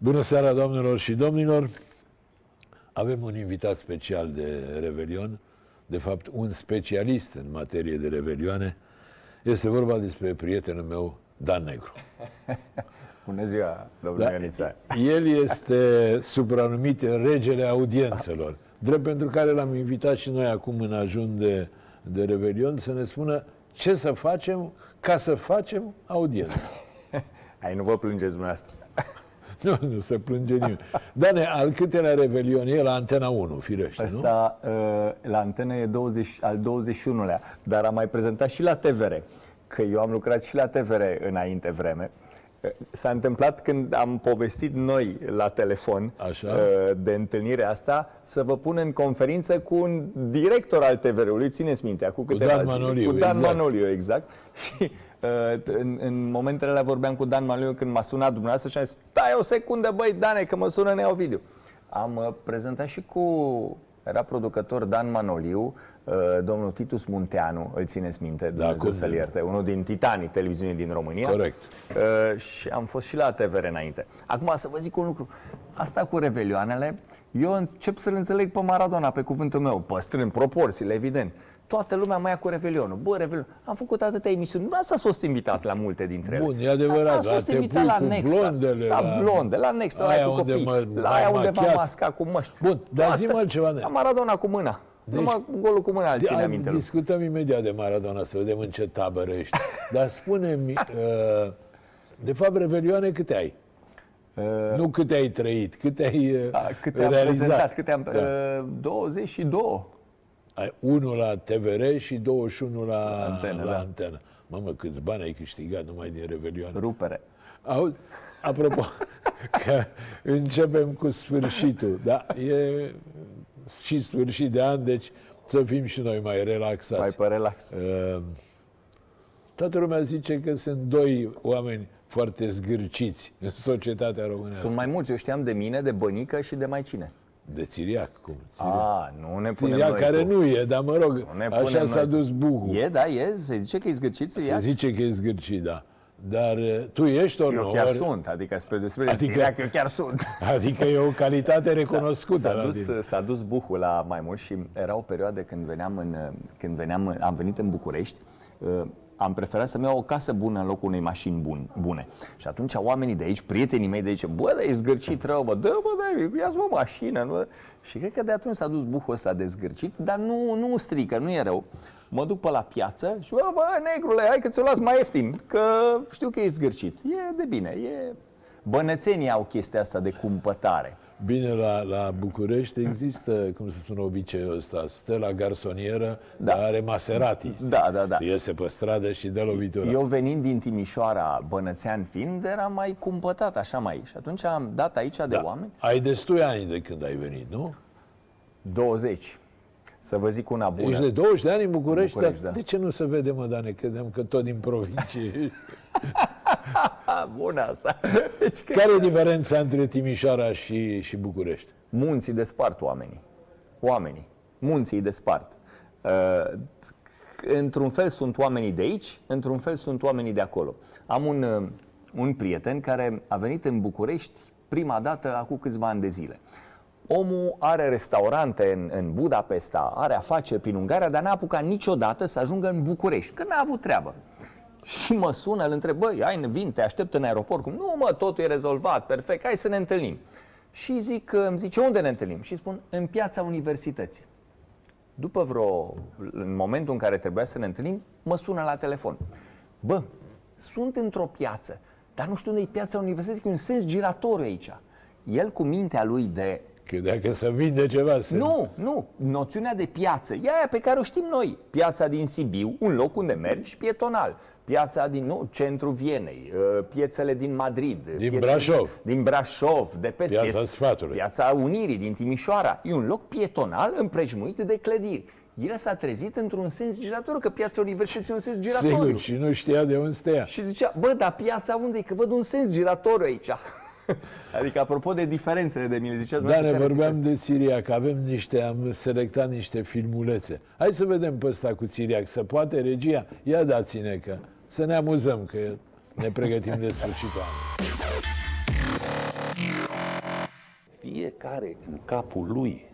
Bună seara, doamnelor și domnilor! Avem un invitat special de Revelion, de fapt un specialist în materie de revelioane. Este vorba despre prietenul meu, Dan Negru. Bună ziua, domnule da, Ionița. El este supranumit regele audiențelor, drept pentru care l-am invitat și noi acum în ajun de, de Revelion să ne spună ce să facem ca să facem audiență. Ai, nu vă plângeți dumneavoastră. Nu, nu se plânge nimeni. Dane, al câtelea revelion e la Antena 1, firește, Asta, nu? Uh, la Antena e 20, al 21-lea, dar am mai prezentat și la TVR, că eu am lucrat și la TVR înainte vreme. Uh, s-a întâmplat când am povestit noi la telefon Așa. Uh, de întâlnirea asta să vă pun în conferință cu un director al TVR-ului, țineți minte, acum câteva cu Dan Manoliu, cu Dan exact. Manoliu, exact. Și Uh, în, în momentele alea vorbeam cu Dan Maliu când m-a sunat dumneavoastră și am zis, stai o secundă, băi, Dane, că mă sună Neo Video. Am uh, prezentat și cu, era producător Dan Manoliu, uh, domnul Titus Munteanu, îl țineți minte, da, Dumnezeu să-l ierte, unul din titanii televiziunii din România. Corect. Și am fost și la TVR înainte. Acum să vă zic un lucru. Asta cu revelioanele, eu încep să-l înțeleg pe Maradona, pe cuvântul meu, păstrând proporțiile, evident toată lumea mai ia cu Revelionul. Bă, Revelionul. Am făcut atâtea emisiuni. Nu ați fost invitat la multe dintre ele. Bun, e adevărat. Ați fost invitat la Next. Blondele, la, la blonde, la Next, la cu copii. Mă, la aia unde v-am mascat cu măști. Bun, dar zi mă ceva. La Maradona cu mâna. Deci, Numai golul cu mâna îl ține aminte. Discutăm imediat de Maradona, să vedem în ce tabără ești. Dar spune-mi, uh, de fapt, Revelioane câte ai? Uh, nu câte ai trăit, câte ai uh, a, câte am realizat. prezentat, câte am... Da. Uh, 22 unul la TVR și 21 la, la antenă. La da. antenă. Mamă, câți bani ai câștigat numai din Revelion. Rupere. Auzi, apropo, că începem cu sfârșitul, da? E și sfârșit de an, deci să fim și noi mai relaxați. Mai pe relax. Uh, toată lumea zice că sunt doi oameni foarte zgârciți în societatea românească. Sunt mai mulți. Eu știam de mine, de bănică și de mai cine de țiriac. Cum? Țiriac. A, nu ne punem țiriac noi care cu... nu e, dar mă rog, așa s-a dus buhul. E, da, e, se zice că e zgârcit țiriac. Se zice că e zgârcit, da. Dar uh, tu ești ori Eu chiar ori... sunt, adică spre despre adică, țiriac, eu chiar sunt. Adică e o calitate recunoscută. S-a, s-a, dus, s-a dus buhul la mai mult și era o perioadă când veneam, în, când veneam am venit în București, uh, am preferat să-mi iau o casă bună în locul unei mașini bun, bune. Și atunci oamenii de aici, prietenii mei de aici, bă, dar ești zgârcit rău, bă, dă, bă, dă, ia-ți o mașină. Nu? Și cred că de atunci s-a dus buhul ăsta de zgârcit, dar nu, nu strică, nu e rău. Mă duc pe la piață și bă, bă, negrule, hai că ți-o las mai ieftin, că știu că ești zgârcit. E de bine, e... Bănățenii au chestia asta de cumpătare. Bine, la, la București există, cum se spune obiceiul ăsta, stă la garsonieră, da. dar are Maserati. Da, da, da. Iese pe stradă și dă lovitura. Eu venind din Timișoara, bănățean fiind, era mai cumpătat, așa mai. Și atunci am dat aici de da. oameni. Ai destui ani de când ai venit, nu? 20. Să vă zic una bună. Ești de 20 de ani în București? București dar da. de ce nu se vede, mă, Dane? Credem că tot din provincie. Bună asta. Deci, Care e diferența între Timișoara și, și București? Munții despart oamenii. Oamenii. Munții despart. Uh, într-un fel sunt oamenii de aici, într-un fel sunt oamenii de acolo. Am un, uh, un prieten care a venit în București prima dată acum câțiva ani de zile. Omul are restaurante în, în Budapesta, are afaceri prin Ungaria, dar n-a apucat niciodată să ajungă în București, că n-a avut treabă. Și mă sună, îl întreb, băi, ai, vin, te aștept în aeroport. Cum? Nu, mă, totul e rezolvat, perfect, hai să ne întâlnim. Și zic, îmi zice, unde ne întâlnim? Și spun, în piața universității. După vreo, în momentul în care trebuia să ne întâlnim, mă sună la telefon. Bă, sunt într-o piață, dar nu știu unde e piața universității, că e un sens giratoriu aici. El cu mintea lui de Credea că să vinde ceva. Să... Nu, nu. Noțiunea de piață e aia pe care o știm noi. Piața din Sibiu, un loc unde mergi pietonal. Piața din nu, centrul Vienei, uh, piețele din Madrid. Din Brașov. Din Brașov, de pe Piața Sfatului. Piața Unirii, din Timișoara. E un loc pietonal împrejmuit de clădiri. El s-a trezit într-un sens giratoriu, că piața universității e un sens giratoriu. Sigur, și nu știa de unde stea. Și zicea, bă, dar piața unde e? Că văd un sens giratoriu aici. adică, apropo de diferențele de mine, ziceați Da, ne vorbeam de Siriac, avem niște, am selectat niște filmulețe. Hai să vedem pe ăsta cu Siriac, să poate regia? Ia dați-ne că să ne amuzăm, că ne pregătim de sfârșitul anului. fiecare în capul lui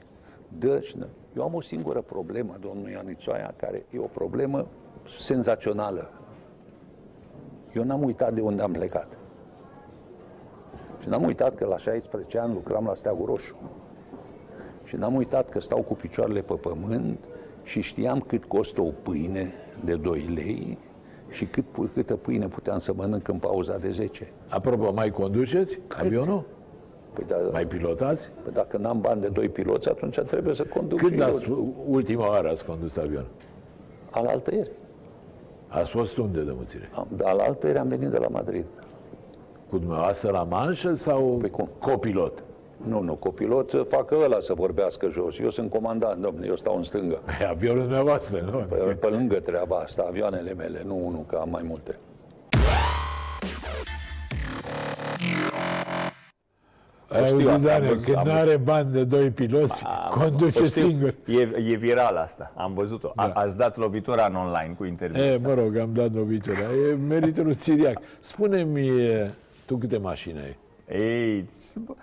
dă și dă. Eu am o singură problemă, domnul Ianițoaia, care e o problemă senzațională. Eu n-am uitat de unde am plecat. Și n-am uitat că la 16 ani lucram la Steagul Roșu. Și n-am uitat că stau cu picioarele pe pământ și știam cât costă o pâine de 2 lei și cât, câtă pâine puteam să mănânc în pauza de 10. Apropo, mai conduceți avionul? Păi, da, Mai pilotați? păi dacă n-am bani de doi piloți, atunci trebuie să conduc Când și ați, eu. ultima oară ați condus avion? Al altăieri. Ați fost unde, dămuțire? Am, al altăieri am venit de la Madrid. Cu dumneavoastră la manșă sau Păi cum? copilot? Nu, nu, copilot să facă ăla să vorbească jos. Eu sunt comandant, domnule, eu stau în stânga. E avionul dumneavoastră, nu? Pe, pe lângă treaba asta, avioanele mele, nu unul, că am mai multe. Ai știu auzit, asta, am Daniel, văzut, când am nu are bani de doi piloți, conduce O știu, singur. E, e viral asta, am văzut-o. A, ați dat lovitura în online cu interviul Da. E, ăsta. mă rog, am dat lovitura. E meritul lui Țiriac. Spune-mi, e, tu câte mașini ai? Ei, bă,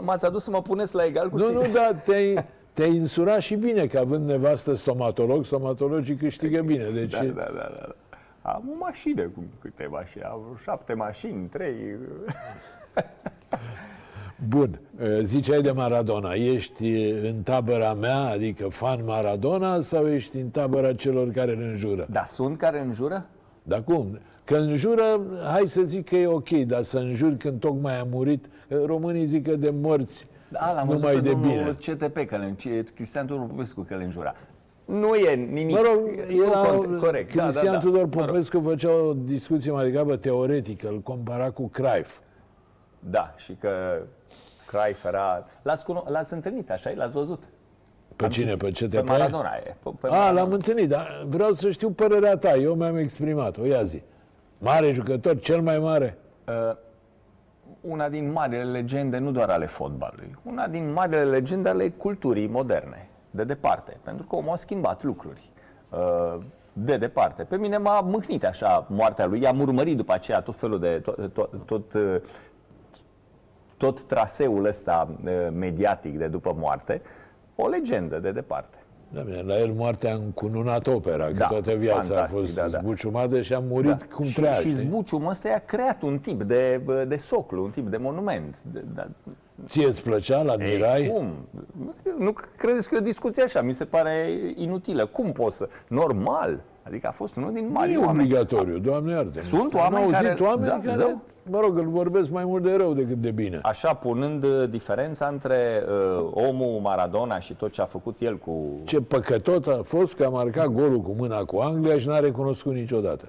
m-ați adus să mă puneți la egal cu Nu, ține. nu, dar te-ai, te-ai insurat și bine, că având nevastă stomatolog, stomatologii câștigă bine. Deci, Da, da, da, da. da. Am o mașină cu câte mașini, am șapte mașini, trei... bun. Ziceai de Maradona. Ești în tabăra mea, adică fan Maradona, sau ești în tabăra celor care îl înjură? Dar sunt care înjură? Dar cum? Că înjură, hai să zic că e ok, dar să înjuri când tocmai a murit, românii zic că de morți Da, l-am văzut numai pe de domnul bine. CTP, că le, Cristian Tudor Popescu că le înjura. Nu e nimic. Mă rog, nu era cont- corect. Da, Cristian da, da. Tudor Mă rog. Popescu făcea o discuție mai degrabă teoretică, îl compara cu Cruyff. Da, și că Cruyff era... L-ați, cuno... l-ați întâlnit, așa L-ați văzut? Pe Am cine? citit. Pe CTP? Pe Maradona e. Pe, pe A, Maradona. l-am întâlnit, dar vreau să știu părerea ta. Eu mi-am exprimat-o. Ia zi. Mare jucător, cel mai mare. Uh, una din marile legende, nu doar ale fotbalului, una din marile legende ale culturii moderne, de departe, pentru că omul a schimbat lucruri. Uh, de departe. Pe mine m-a mâhnit așa moartea lui, am urmărit după aceea tot felul de, tot, tot, tot, uh, tot traseul ăsta uh, mediatic de după moarte, o legendă de departe. Da, bine, la el moartea a încununat opera, că Da, toată viața a fantastic, fost da, da. zbuciumată și a murit cum și, treia. și știi? zbuciumul ăsta i-a creat un tip de, de soclu, un tip de monument. De, de, Ție îți plăcea, la Ei, admirai? cum? Nu credeți că e o discuție așa? Mi se pare inutilă. Cum poți să... Normal. Adică a fost unul din Nu mari e oameni. obligatoriu, Doamne iartă. Sunt Am oameni auzit care- oameni da, care, zău. mă rog, îl vorbesc mai mult de rău decât de bine. Așa, punând uh, diferența între uh, omul Maradona și tot ce a făcut el cu... Ce păcătot a fost că a marcat golul cu mâna cu Anglia și n-a recunoscut niciodată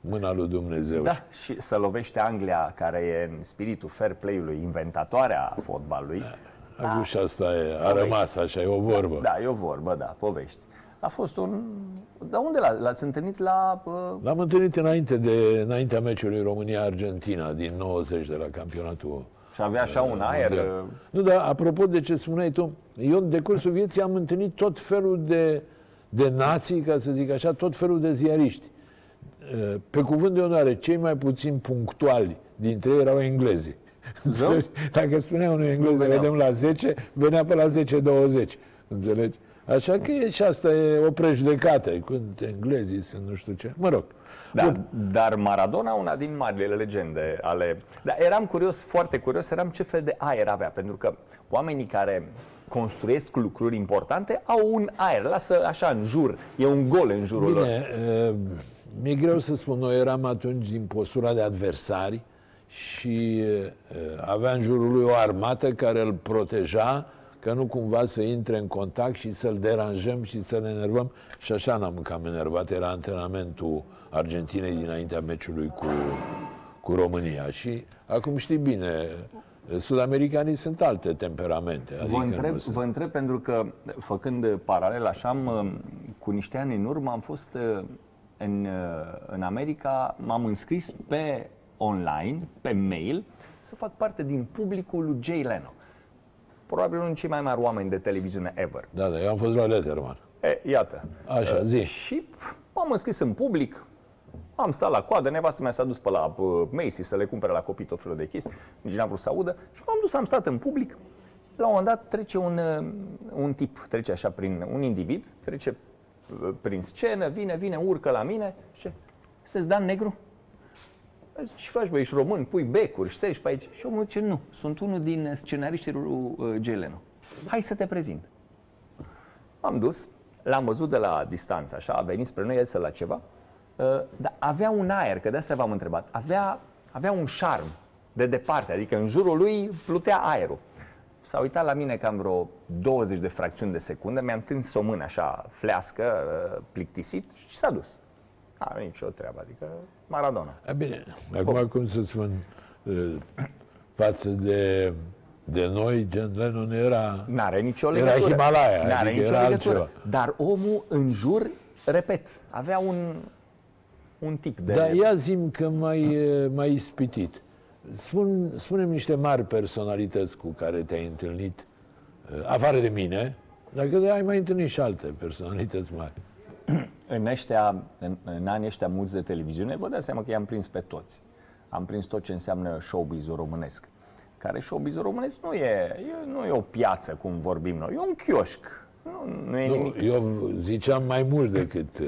mâna lui Dumnezeu. Da, și să lovește Anglia, care e în spiritul fair play-ului, inventatoarea fotbalului. Acum și asta e, a rămas așa, e o vorbă. Da, e o vorbă, da, povești. A fost un... Dar unde l- l-ați întâlnit la... Uh, L-am întâlnit înainte de, înaintea meciului România-Argentina din 90 de la campionatul și avea așa un aer... mondial. uh, Nu, dar apropo de ce spuneai tu, eu în decursul vieții am întâlnit tot felul de, de nații, ca să zic așa, tot felul de ziariști. Pe cuvânt de onoare, cei mai puțin punctuali dintre ei erau englezii. Zău? Înțelegi? Dacă spunea unui englez, ne veneau. vedem la 10, venea pe la 10-20. Înțelegi? Așa că e, și asta e o prejudecată. Când englezii sunt nu știu ce. Mă rog. Da, dar Maradona, una din marile legende ale... Dar eram curios, foarte curios, eram ce fel de aer avea, pentru că oamenii care construiesc lucruri importante au un aer, lasă așa în jur, e un gol în jurul lor. Bine, uh, mi-e greu să spun. Noi eram atunci din postura de adversari și uh, avea în jurul lui o armată care îl proteja că nu cumva să intre în contact și să-l deranjăm și să ne enervăm. Și așa n-am cam enervat. Era antrenamentul Argentinei dinaintea meciului cu, cu România. Și acum știi bine, sud-americanii sunt alte temperamente. Adică Vă întreb, nu sunt- vă întreb pentru că, făcând paralel așa, am, cu niște ani în urmă am fost uh, în, uh, în America, m-am înscris pe online, pe mail, să fac parte din publicul lui Jay Leno. Probabil unul dintre cei mai mari oameni de televiziune ever. Da, da, eu am fost la Letterman. E, iată. Așa, zi. Și m-am înscris în public, am stat la coadă, nevastă mea s-a dus pe la uh, Macy să le cumpere la copii tot felul de chestii, nici n-am vrut să audă și m-am dus, am stat în public. la un moment dat trece un, uh, un tip, trece așa prin un individ, trece uh, prin scenă, vine, vine, urcă la mine și zice, sunteți Dan Negru? Zic, Ce faci, bă, ești român, pui becuri, ștergi pe aici. Și omul zice, nu, sunt unul din scenariștii lui uh, Jay Leno. Hai să te prezint. M-am dus, l-am văzut de la distanță, așa, a venit spre noi, el să la ceva, uh, dar avea un aer, că de asta v-am întrebat, avea, avea un șarm de departe, adică în jurul lui plutea aerul. S-a uitat la mine cam vreo 20 de fracțiuni de secundă, mi-a întins o mână așa flească, uh, plictisit și s-a dus. Nu are nicio treabă, adică Maradona. E bine, acum cum să spun, uh, față de, de noi, John Lennon era... N-are nicio Era legătură. Himalaya, N-are adică nicio era legătură. altceva. Dar omul în jur, repet, avea un, un tip de... Dar ia zim că mai, mai ispitit. Spun, spune niște mari personalități cu care te-ai întâlnit, uh, afară de mine, dacă ai mai întâlnit și alte personalități mari. În, ăștia, în, în anii ăștia mulți de televiziune, vă dați seama că i-am prins pe toți. Am prins tot ce înseamnă showbiz-ul românesc. Care showbiz-ul românesc nu e, e, nu e o piață, cum vorbim noi, e un chioșc. Nu, nu e Nu, nimic. eu ziceam mai mult decât... uh,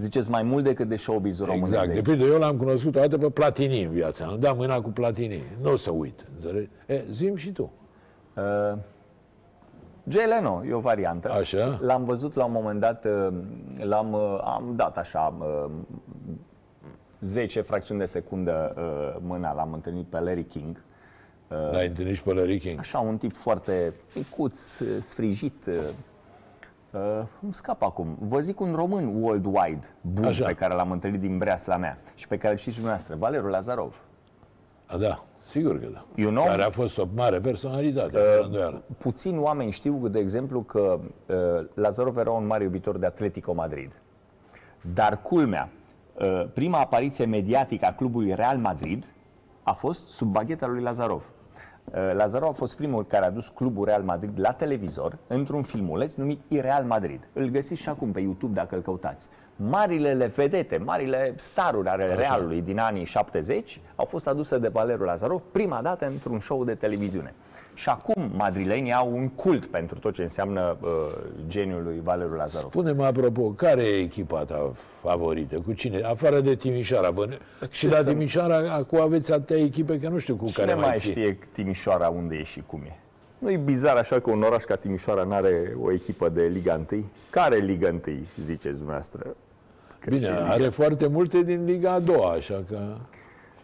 Ziceți mai mult decât de showbiz-ul românesc. Exact. de De aici. pildă, eu l-am cunoscut o dată pe Platini în viața. Am dat mâna cu Platini. Nu o să uit. Înțelegi? E, zim și tu. Uh, Jay Leno e o variantă. Așa. L-am văzut la un moment dat, uh, l-am, uh, am dat așa uh, 10 fracțiuni de secundă uh, mâna, l-am întâlnit pe Larry King. L-ai întâlnit și pe Larry King. Așa, un tip foarte micuț, uh, sfrijit. Uh, Uh, îmi scap acum. Vă zic un român worldwide bun Așa. pe care l-am întâlnit din breasla mea și pe care îl știți și dumneavoastră, Valeru Lazarov. A, da, sigur că da. You know? Care a fost o mare personalitate, fără îndoială. Puțin oameni știu, de exemplu, că uh, Lazarov era un mare iubitor de Atletico Madrid. Dar culmea, uh, prima apariție mediatică a clubului Real Madrid a fost sub bagheta lui Lazarov. Uh, Lazarov a fost primul care a dus clubul Real Madrid la televizor într-un filmuleț numit Real Madrid. Îl găsiți și acum pe YouTube dacă îl căutați. Marile vedete, marile staruri ale Realului din anii 70 au fost aduse de Valeriu Lazarov prima dată într-un show de televiziune. Și acum madrilenii au un cult pentru tot ce înseamnă uh, geniul lui Valeriu Lazarov. Spune-mă, apropo, care e echipa ta favorită? Cu cine? Afară de Timișoara. Bă, și la să- Timișoara acum aveți atâtea echipe că nu știu cu Cine care mai mai ții. știe Timișoara unde e și cum e? Nu e bizar așa că un oraș ca Timișoara nu are o echipă de Liga 1? Care Liga 1, ziceți dumneavoastră? Bine, are foarte multe din Liga a doua, așa că...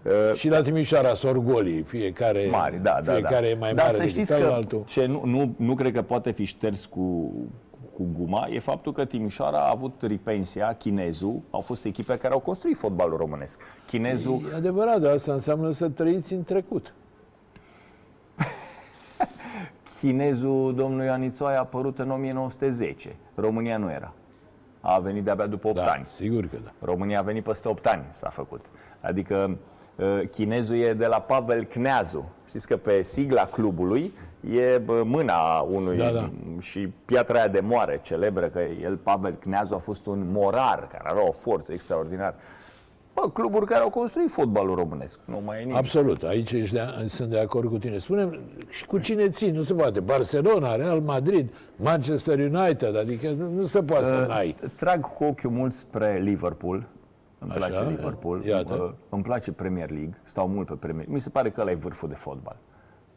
Uh, și la Timișoara sorgolii, fiecare, Mari, da, da, fiecare da. e mai Dar mare să decât știți că altul. ce nu, nu, nu cred că poate fi șters cu, cu guma e faptul că Timișoara a avut Ripensia, Chinezul, au fost echipe care au construit fotbalul românesc. Chinezul, E adevărat, dar asta înseamnă să trăiți în trecut. Chinezul domnului Anițoai a apărut în 1910. România nu era. A venit de-abia după 8 Da, ani. sigur că da. România a venit peste 8 ani, s-a făcut. Adică uh, chinezul e de la Pavel Kneazu. Știți că pe sigla clubului e bă, mâna unui Da, da. și piatra aia de moare celebră, că el, Pavel Kneazu, a fost un morar care avea o forță extraordinară. Bă, cluburi care au construit fotbalul românesc. Nu mai e nimic. Absolut, aici ești de, sunt de acord cu tine. spune și cu cine ții, nu se poate. Barcelona, Real Madrid, Manchester United, adică nu, nu se poate să Uh, n-ai. Trag cu ochiul mult spre Liverpool. Îmi Așa, place Liverpool. iată. Uh, Îmi place Premier League. Stau mult pe Premier League. Mi se pare că ăla e vârful de fotbal.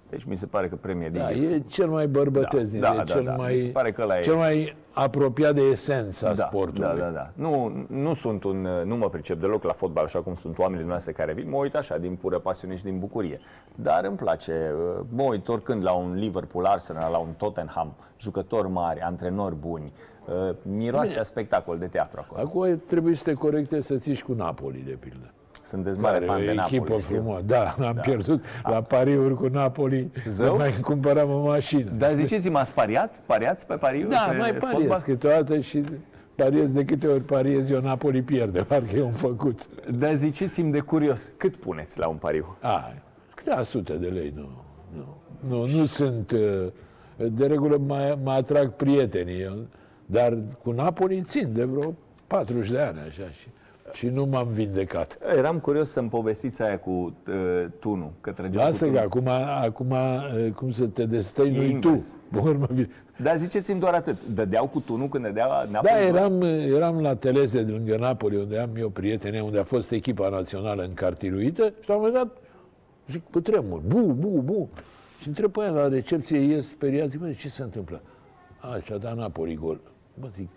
Deci mi se pare că Premier Da, League e cel mai bărbătesc, Da, din da, e da, cel, da. mai, Mi se pare că ăla e- cel mai apropiat de esența da, sportului. da, da, da. Nu, nu sunt un, nu mă pricep deloc la fotbal așa cum sunt oamenii noastre care vin. Mă uit așa din pură pasiune și din bucurie. Dar îmi place. uh, Mă uit oricând la un Liverpool, Arsenal, la un Tottenham, jucători mari, antrenori buni. uh, Miroase a spectacol de teatru acolo. Acum trebuie să te corectezi să ții și cu Napoli, de pildă. Sunteți mare Care fan e de o Napoli. echipă știu. frumoasă. Da, am pierdut la pariuri cu Napoli. Zău? Nu mai cumpăram o mașină. Dar ziceți-mi, ați pariat? Pariați pe pariuri? Da, pe mai pariez fotbal? câteodată și pariez de câte ori pariez eu Napoli pierde, parcă e un făcut. Dar ziceți-mi de curios, cât puneți la un pariu? A, câteva sute de lei, nu. Nu, nu, nu sunt... uh, De regulă mă, mă atrag prietenii, eu, dar cu Napoli țin de vreo 40 de ani, așa. Și și nu m-am vindecat. Eram curios să-mi povestiți aia cu uh, tunul, că trăgeau Lasă cu că tunul. acum, acum uh, cum să te destăinui tu. invers. Bun, mă, bine. Dar ziceți-mi doar atât. Dădeau cu tunul când dădea Napoli? Da, eram, eram la Teleze de lângă Napoli, unde am eu prietene, unde a fost echipa națională încartiluită și la un moment dat zic, cu tremur, bu, bu, bu. Și întreb pe aia la recepție, ies speriat, zic, bă, ce se întâmplă? A, și-a dat Napoli gol. Bă, zic,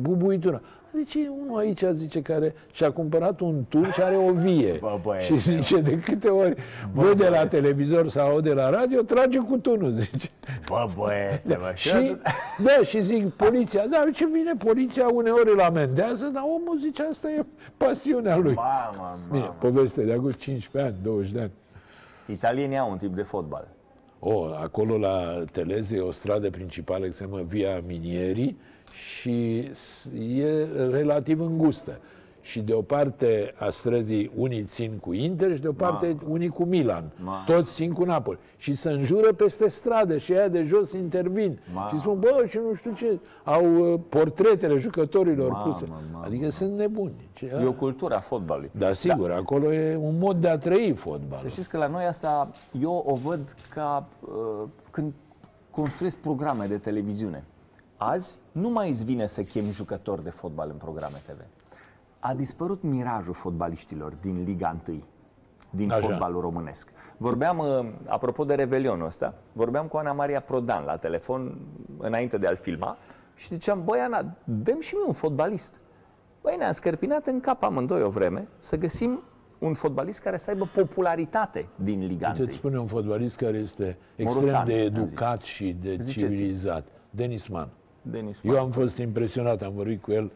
bubuitura. Zice, unul aici, zice, care și-a cumpărat un tur și are o vie. Bă, băiete, și zice, de câte ori vede la televizor sau aude la radio, trage cu tunul, zice. Bă, băiete, bă. Și, da, și zic, poliția, da, ce vine poliția, uneori îl amendează, dar omul zice, asta e pasiunea lui. Mamă, Bine, mamă. poveste de acum 15 ani, 20 de ani. Italienii au un tip de fotbal. O, acolo la Teleze e o stradă principală care se cheamă Via Minierii și s- e relativ îngustă. Și de o parte a străzii unii țin cu Inter și de o parte unii cu Milan. Mamă. Toți țin cu Napoli. Și se înjură peste stradă și aia de jos intervin. Mamă. Și spun, bă, și nu știu ce, au uh, portretele jucătorilor Mamă, puse. mamă, adică sunt nebuni. Ce, E o cultură a fotbalului. da, sigur, acolo e un mod de a trăi fotbalul. Să știți că la noi asta eu o văd ca uh, când construiesc programe de televiziune. Azi nu mai îți vine să chemi jucători de fotbal în programe TV. A dispărut mirajul fotbaliștilor din Liga 1, din Așa. fotbalul românesc. Vorbeam, uh, apropo de Revelionul ăsta, vorbeam cu Ana Maria Prodan la telefon înainte de a-l filma și ziceam, băi Ana, dăm și mie un fotbalist. Băi, ne-am scărpinat în cap amândoi o vreme să găsim un fotbalist care să aibă popularitate din Liga 1. Ce spune un fotbalist care este extrem Moruțan, de am educat zis. și de Ziceți. civilizat? Denis Mann. Denis Eu am fost impresionat, am vorbit cu el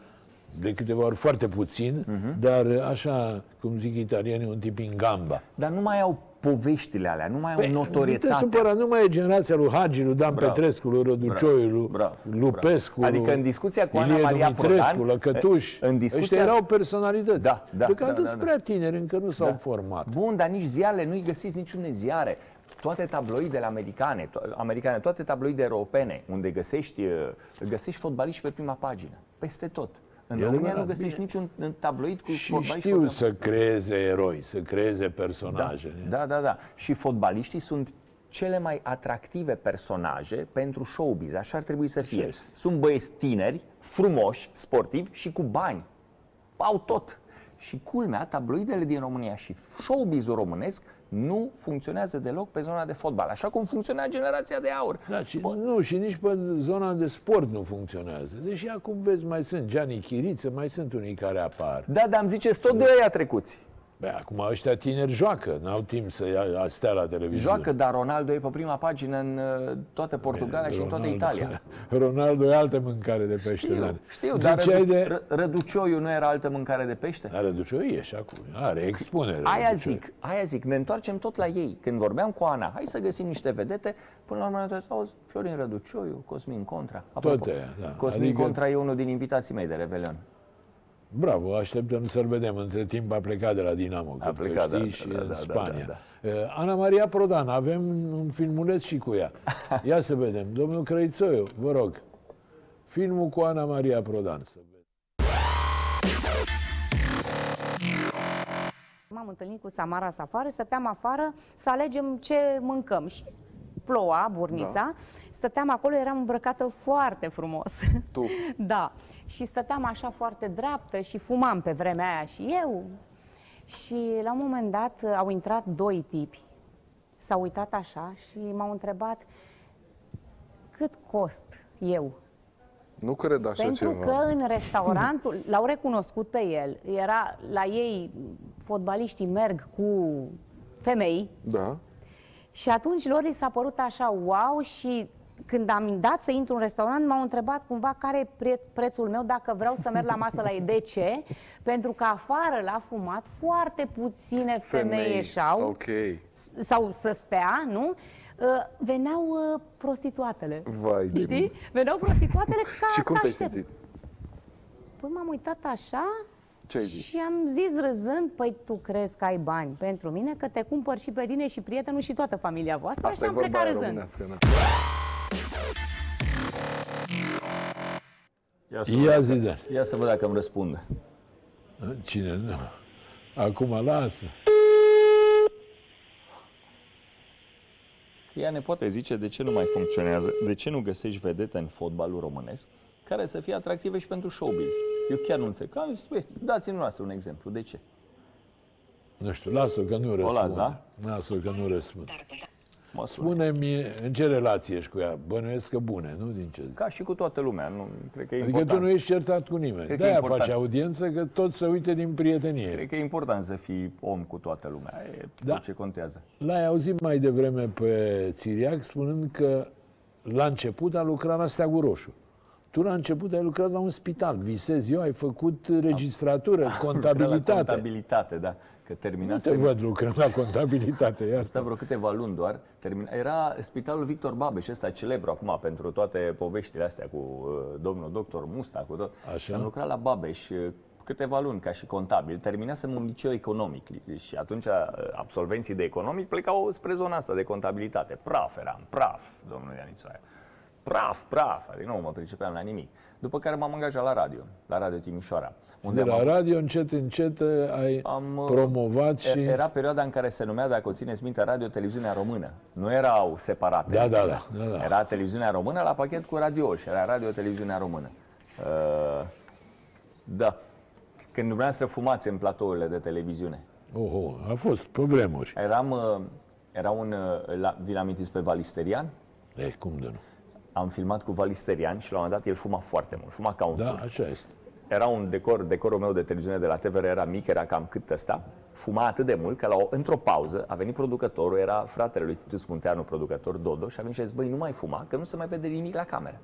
de câteva ori, foarte puțin, Mhm. dar așa, cum zic italienii, un tip in gamba. Dar nu mai au poveștile alea, nu mai au Păi, Nu te notorietate. supăra, nu mai e generația lui Hagi, lui Dan Bravo. Petrescu, lui Răducioiu, lui Bravo, Lupescu, bravo. Adică lui în discuția cu Ana Ilie Maria Dumitrescu, Prodan, Lăcătuș, în discuția- ăștia erau personalități. Da, da, Deocamdată da, da, sunt da. prea tineri, încă nu s-au Da. format. Bun, dar nici ziarele nu-i găsiți niciunde ziare. Toate tabloidele americane, to- americane, toate tabloide europene, unde găsești, uh, găsești fotbaliști pe prima pagină, peste tot. În E România adevărat, nu găsești niciun uh, tabloid cu Și fotbaliști știu pe să creeze eroi, să creeze personaje. Da, da, da. Și fotbaliștii sunt cele mai atractive personaje pentru showbiz. Așa ar trebui să fie. este. Sunt băieți tineri, frumoși, sportivi și cu bani. Au tot. Și culmea, tabloidele din România și showbizul românesc nu funcționează deloc pe zona de fotbal, așa cum funcționa generația de aur. Da, și, nu, și nici pe zona de sport nu funcționează. Deși acum vezi, mai sunt Gianni Chiriță, mai sunt unii care apar. Da, dar îmi ziceți tot de ăia trecuți. Bă, acum ăștia tineri joacă, n-au timp să ia, stea la televizor. Joacă, dar Ronaldo e pe prima pagină în uh, toată Portugalia și în toată Italia. Ronaldo e altă mâncare de pește. Știu, n-are. știu, dar Ziceai Rădu- de... Ră- Răducioiu nu era altă mâncare de pește? Are ducioie și acum. Are expunere. Aia Răducioiu. zic, aia zic, ne întoarcem tot la ei. Când vorbeam cu Ana, hai să găsim niște vedete, până la urmă ne trebuie să auzi Florin Răducioiu, Cosmin Contra. Toate aia, da. Cosmin Adică- Contra e unul din invitații mei de Revelion. Bravo, așteptăm să-l vedem. Între timp a plecat de la Dinamo, A că plecat, știi, da, și da, în da, da, Spania. da, Uh, Ana Maria Prodan, avem un filmuleț și cu ea. Ia să vedem. Domnul Crăițoiu, vă rog, filmul cu Ana Maria Prodan. Să vedem. M-am întâlnit cu Samara afară, stăteam afară să alegem ce mâncăm. Și ploua, burnița, da. stăteam acolo, eram îmbrăcată foarte frumos. Tu. da. Și stăteam așa foarte dreaptă și fumam pe vremea aia și eu. Și la un moment dat au intrat doi tipi, s-au uitat așa și m-au întrebat cât cost eu Nu cred așa pentru ceva. că în restaurantul, l-au recunoscut pe el, era la ei, fotbaliștii merg cu femei Da. Și atunci lor li s-a părut așa wow și când am dat să intru în restaurant, m-au întrebat cumva care e pre- prețul meu dacă vreau să merg la masă la ei. De ce? Pentru că afară la fumat foarte puține femei, Femei. ieșau Ok. s- sau să stea, nu? Uh, veneau uh, prostituatele. Vai de Știi? mine. Veneau prostituatele ca Și cum să te-ai aștept. simțit? Păi m-am uitat așa Ce ai zis? și am zis râzând, păi tu crezi că ai bani pentru mine, că te cumpăr și pe tine și prietenul și toată familia voastră Asta și e am vorba plecat aia râzând. românească, da. Ia să, Ia zi, Dan. ia să văd dacă îmi răspunde. Cine? Nu. Acum lasă. Ea ne poate zice de ce nu mai funcționează, de ce nu găsești vedete în fotbalul românesc care să fie atractive și pentru showbiz. Eu chiar nu înțeleg. Că am zis, băi, dați-mi noastră un exemplu. De ce? Nu știu, lasă că nu răspund. las, da? Lasă că nu răspund. Mă sună. Spune-mi în ce relație ești cu ea? Bănuiesc că bune, nu? Din ce? Ca și cu toată lumea. Nu, cred că e Adică important. tu nu ești certat cu nimeni. Cred că e De-aia important. faci audiență, că tot se uite din prietenie. Cred că e important să fii om cu toată lumea. E Da. tot ce contează. L-ai auzit mai devreme pe Țiriac spunând că la început a lucrat la Steagul Roșu. Tu la început ai lucrat la un spital, visez eu, ai făcut registratură, La contabilitate. contabilitate, da. Că Nu te terminase văd lucrând la contabilitate, iar Asta vreo câteva luni doar. Termina. Era Spitalul Victor Babeș, ăsta celebru acum pentru toate poveștile astea cu uh, domnul doctor Musta, cu tot. Așa. Și am lucrat la Babeș uh, câteva luni ca și contabil. Terminasem un liceu economic și atunci uh, absolvenții de economic plecau spre zona asta de contabilitate. Praf eram, praf, domnul Ianițoaia. Praf, praf, adică nu mă pricepeam la nimic. După care m-am angajat la radio, la Radio Timișoara. de am la avut- radio, încet, încet, ai am, uh, promovat și... Era perioada în care se numea, dacă o țineți minte, Radio Televiziunea Română. Nu erau separate. Da, da, da, da, da. Era Televiziunea Română la pachet cu radio și era Radio Televiziunea Română. Uh, da. Când dumneavoastră fumați în platourile de televiziune. Oho, a fost pe vremuri. Eram, uh, era un, uh, la, vi-l amintiți pe Valisterian? E, cum de nu? Am filmat cu Valisterian și la un moment dat el fuma foarte mult, fuma ca un Da, turc. așa este. Era un decor, decorul meu de televiziune de la TVR era mic, era cam cât ăsta. Fuma atât de mult că la o, într-o pauză a venit producătorul, era fratele lui Titus Munteanu, producător Dodo, și a venit și a zis, băi, nu mai fuma, că nu se mai vede nimic la cameră.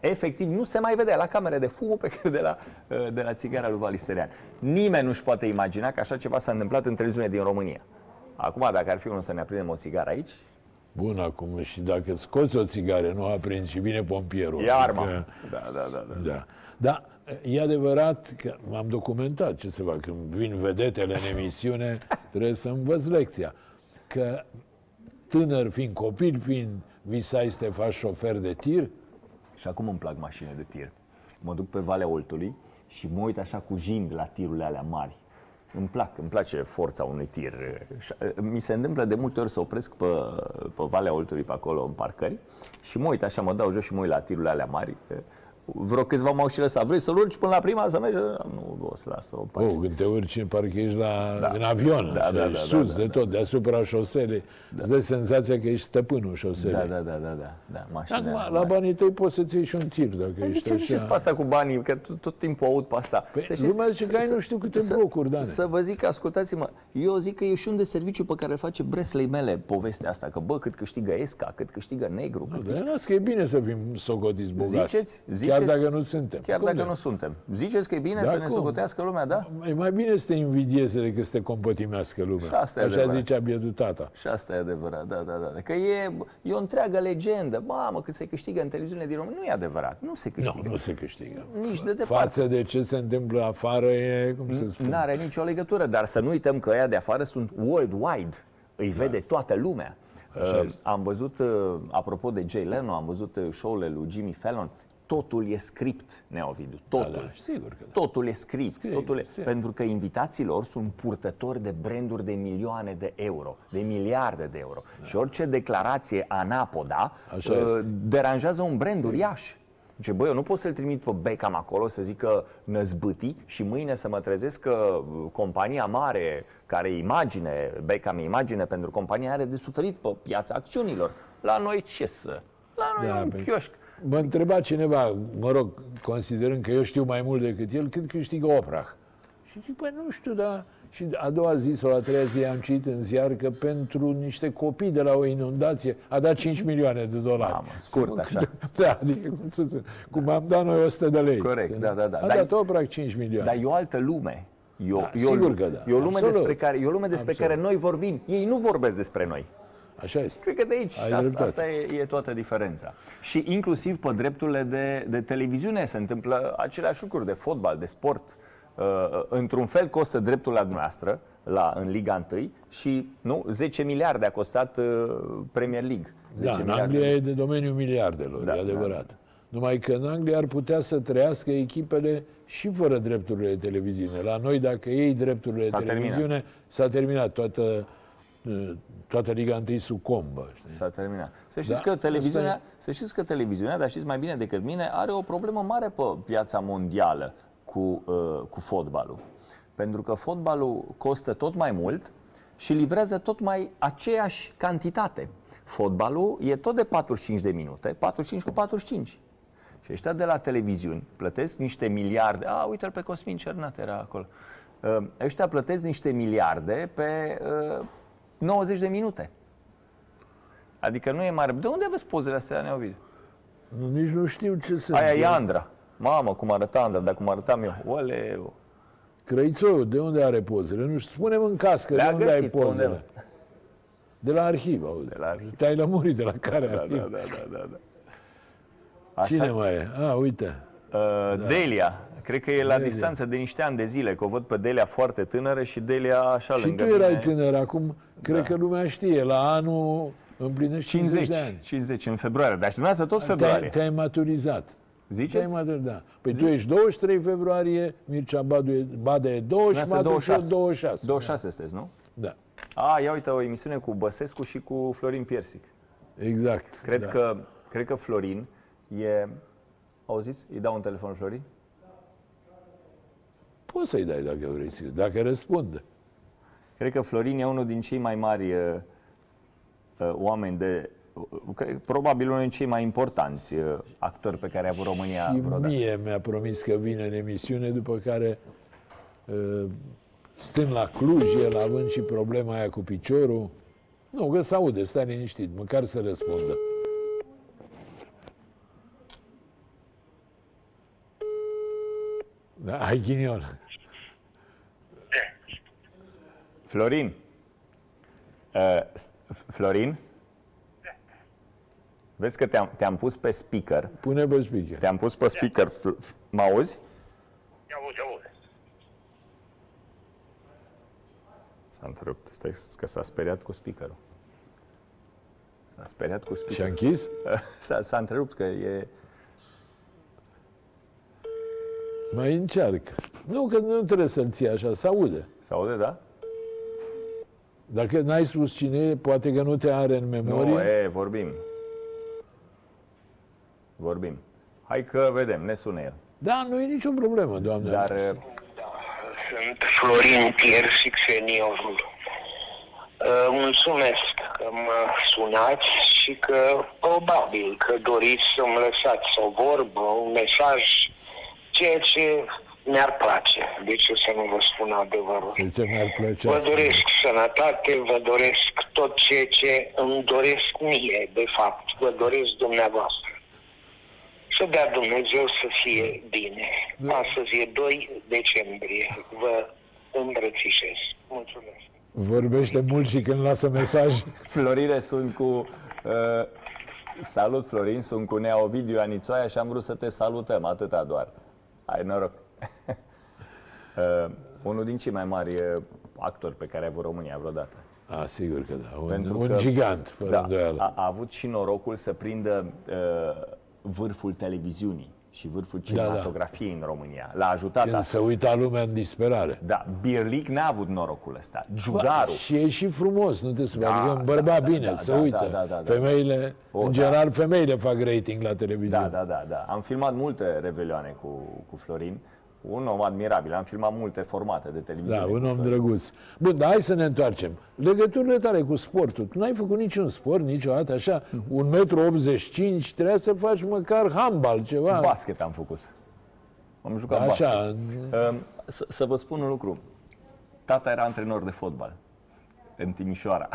Efectiv, nu se mai vedea la camere de fumul pe care de la, uh, de la țigara lui Valisterian. Nimeni nu-și poate imagina că așa ceva s-a întâmplat în televiziune din România. Acum, dacă ar fi unul să ne aprindem o țigară aici, Bun, acum și dacă scoți o țigară, nu aprins și vine pompierul. e arma. Adică- Da, da, da. da. Da. Da, e adevărat că m-am documentat, ce să fac, când vin vedetele în emisiune, trebuie să învăț lecția. Că tânăr fiind copil, fiind visai să te faci șofer de tir, Și acum îmi plac mașinile de tir. Mă duc pe Valea Oltului și mă uit așa cu jind la tirurile alea mari. Îmi plac, îmi place forța unui tir. Și, uh, Mi se întâmplă de multe ori să opresc pe, pe Valea Oltului, pe acolo, în parcări, și mă uit așa, mă dau jos și mă uit la tirurile alea mari. Vreo câțiva m-au și lăsat. Vrei să-l urci până la prima să mergi? Nu, boss, lasă-o. pe oh, când te urci, parcă ești la, Da. în avion, Da, așa, da, ești da, sus da, de tot, deasupra șoselei, îți dai senzația că ești stăpânul șoselei. Da, da, da, da, da, da, mașinile Acum, alea la mari. banii tăi poți să-ți iei și un tir, dacă Păi De ești ce ziceți pe asta cu banii? Că tot, tot timpul aud pe asta. Păi, Să știți, lumea zice că ai să- nu știu câte să- blocuri, Dane. Să vă zic, ascultați-mă, eu zic că e și un de serviciu pe care îl face Breslei mele povestea asta, că bă, cât câștigă Esca, cât câștigă Negru, cât Dar câștigă... las că e bine să fim socotiți bogați. Ziceți? Chiar Ziceți? dacă nu suntem. Chiar Cum dacă de? nu suntem. Ziceți că e bine Da, să ne cum? socotească lumea, da? E mai bine să te invidieze decât să te compătimească lumea. Și asta e Așa adevărat. zicea bietul tata. Și asta e adevărat, da, da, da. Că e, e o întreagă legendă. Mamă, cât se câștigă în televiziune din România. Nu e adevărat, nu se câștigă. Nu, nu se câștigă. Nici de departe. Față de ce se întâmplă afară e, cum să spun, Nu are nicio legătură, dar să nu uităm că ăia de afară sunt worldwide. Îi vede toată lumea. Da. Așa Uh, este. am văzut, uh, apropo de Jay Leno, am văzut uh, show-urile lui Jimmy Fallon. Totul e script, Neovidiu. da, Totul. da, sigur că da. Totul e script, Sigur, totul e, sigur. pentru că invitații lor sunt purtători de branduri de milioane de euro, de miliarde de euro. Și orice declarație anapoda Așa uh, este. deranjează un brand uriaș. Zice, băi, eu nu pot să-l trimit pe Beckham acolo să zică năzbâti și mâine să mă trezesc că uh, compania mare, care e imagine, Beckham e imagine pentru compania, are de suferit pe piața acțiunilor. La noi ce să? La noi Da, e un pe- chioșc. Mă întreba cineva, mă rog, considerând că eu știu mai mult decât el, cât câștigă Oprah. Și zic, păi nu știu, dar... Și a doua zi sau a treia zi am citit în ziar că pentru niște copii de la o inundație a dat 5 milioane de dolari. Mamă, scurt, așa. Da, adică cum, să spun, cum am dat noi 100 de lei. Corect, da, da, da. A Dar- dat Oprah 5 milioane. Dar e o altă lume. E o, Da, e o, sigur că da. E o lume Absolut. despre care, e o lume despre Absolut. care noi vorbim. Ei nu vorbesc despre noi. Așa este. Cred că de aici, Ai asta, dreptate. asta e, e toată diferența. Și inclusiv pe drepturile de, de televiziune se întâmplă aceleași lucruri, de fotbal, de sport. Uh, într-un fel costă dreptul la noastră, la, în Liga 1 și nu, 10 miliarde a costat uh, Premier League. 10 Da, în miliarde. Anglia e de domeniul miliardelor, Da, e adevărat. Numai că în Anglia ar putea să trăiască echipele și fără drepturile de televiziune. La noi, dacă iei drepturile de S-a televiziune, s-a terminat toată, uh, toată Liga 1 sub combă. Știi? S-a terminat. Să știți, Da, că televiziunea, asta să știți că televiziunea, dar știți mai bine decât mine, are o problemă mare pe piața mondială cu, uh, cu fotbalul. Pentru că fotbalul costă tot mai mult și livrează tot mai aceeași cantitate. Fotbalul e tot de 45 de minute, 45 cu 45. Și ăștia de la televiziuni plătesc niște miliarde. A, uite-l pe Cosmin Cernat era acolo. Uh, Ăștia plătesc niște miliarde pe uh, 90 de minute. Adică nu e mare. De unde aveți pozele astea, Neovid? Nu, nici nu știu ce să Aia e Andra. Mamă, cum arăta Andra, dar cum arătam eu. Oleu. Crăițoiu, de unde are pozele? Nu știu, spune-mi în cască Le-a de unde ai găsit pe pozele. undeva. De la arhiv, auzi. De la arhiv. Te-ai lămurit de la care Da, arhiv? da, da, da, da, da. Așa, Cine mai e? A, uite. Uh, Delia. Cred că e la Delia. distanță de niște ani de zile, că o văd pe Delia foarte tânără și Delia așa Și lângă tu erai mine. tânăr, acum cred Da. că lumea știe, la anul împlinești 50, 50, de ani. 50 în februarie. Dar și dumneavoastră tot Te-ai, februarie. te-ai maturizat. Te-ai Ziceți? maturizat, da. Păi tu ești 23 februarie, Mircea Badu e, Bada e 20 și Dumneavoastră Matu 26. 26. 26 sunteți, nu? Da, A, ia uite o emisiune cu Băsescu și cu Florin Piersic. exact. Cred, da. că, cred că Florin e... Auziți? Îi dau un telefon lui Florin? Poți să-i dai dacă vrei, sigur, dacă răspunde. Cred că Florin e unul din cei mai mari uh, uh, oameni de... Uh, cred, probabil unul din cei mai importanți uh, actori pe care a avut România Și vreodată. mie mi-a promis că vine în emisiune, după care, uh, stând la Cluj, el având și problema aia cu piciorul, nu, că se aude, stai liniștit, măcar să răspundă. Da, ai ghinion. Florin. Uh, s- Florin? Vezi că te-am, te-am pus pe speaker. Pune pe speaker. Te-am pus pe speaker. Fl- f- Mă auzi? Ia uite, uite. S-a întrerupt. Stai că s-a speriat cu speakerul. S-a speriat cu Și a speakerul. închis? S-a, s-a întrerupt că e... Mai încearcă. Nu, că nu trebuie să-l ții așa, să aude. Se aude, da? Dacă n-ai spus cine e, poate că nu te are în memorie. Nu, e, vorbim. Vorbim. Hai că vedem, ne sună el. Da, nu e nicio problemă, doamne. Dar uh, Sunt Florin Piersic, seniorul. Uh, Mulțumesc că mă sunați și că probabil că doriți să-mi lăsați o vorbă, un mesaj, ceea ce mi-ar place. De ce să nu vă spun adevărul? De ce mi-ar plăcea Vă să- doresc sănătate, vă doresc tot ceea ce îmi doresc mie, de fapt, vă doresc dumneavoastră. Să dea Dumnezeu să fie bine. Astăzi e 2 decembrie. Vă îmbrățișez. Mulțumesc. Vorbește mult și când lasă mesaj. Florine, sunt cu... Uh, salut, Florin, sunt cu Nea Ovidiu Anițoaia și am vrut să te salutăm, atâta doar. Ai noroc. uh, unul din cei mai mari uh, actori pe care a avut România vreodată. A, sigur că da. Un, Pentru un că- gigant, fără Da, îndoială. a, a avut și norocul să prindă uh, vârful televiziunii și vârful cinematografiei în România. L-a ajutat Când asta. se uita lumea în disperare. Da, Birlic n-a avut norocul ăsta. Giugaru. Și e și frumos, nu te supăra. Da, adică un da, bărbat da, bine, da, se da, uită. da, da, da. Femeile, O, în da. general, femeile fac rating la televiziune. Da, da, da, da. Am filmat multe revelioane cu, cu Florin. Un om admirabil. Am filmat multe formate de televiziune. Da, cu un om Florin. drăguț. Bun, dar hai să ne întoarcem. Legăturile tale cu sportul. Tu n-ai făcut niciun sport niciodată, așa, un metru 85, trebuia să faci măcar handbal, ceva. Basket am făcut. Am jucat basket. Așa, în- Um, Să, să vă spun un lucru. Tata era antrenor de fotbal în Timișoara.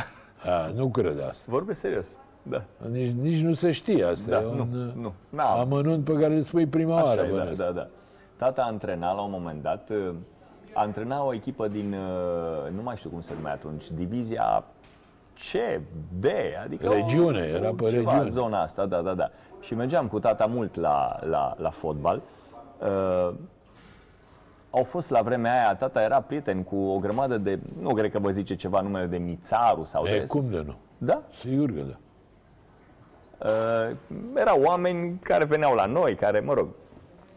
a, nu cred asta. Vorbesc serios. Da. Nici, nici nu se știe asta. Da, e un nu, uh, nu. N-am. amănunt pe care îl spui prima Așa oară. e, da, bănuiesc. da, da. Tata antrena la un moment dat, uh, antrena o echipă din, uh, nu mai știu cum se numea atunci, divizia C, B, adică Regiune, o, era pe ceva, regiune. zona asta, da, da, da. Și mergeam cu tata mult la, la, la fotbal. Uh, au fost la vremea aia, tata era prieten cu o grămadă de, nu cred că vă zice ceva numele de Mițaru sau E, de... cum de nu? Da? Sigur că da. Uh, erau oameni care veneau la noi, care, mă rog,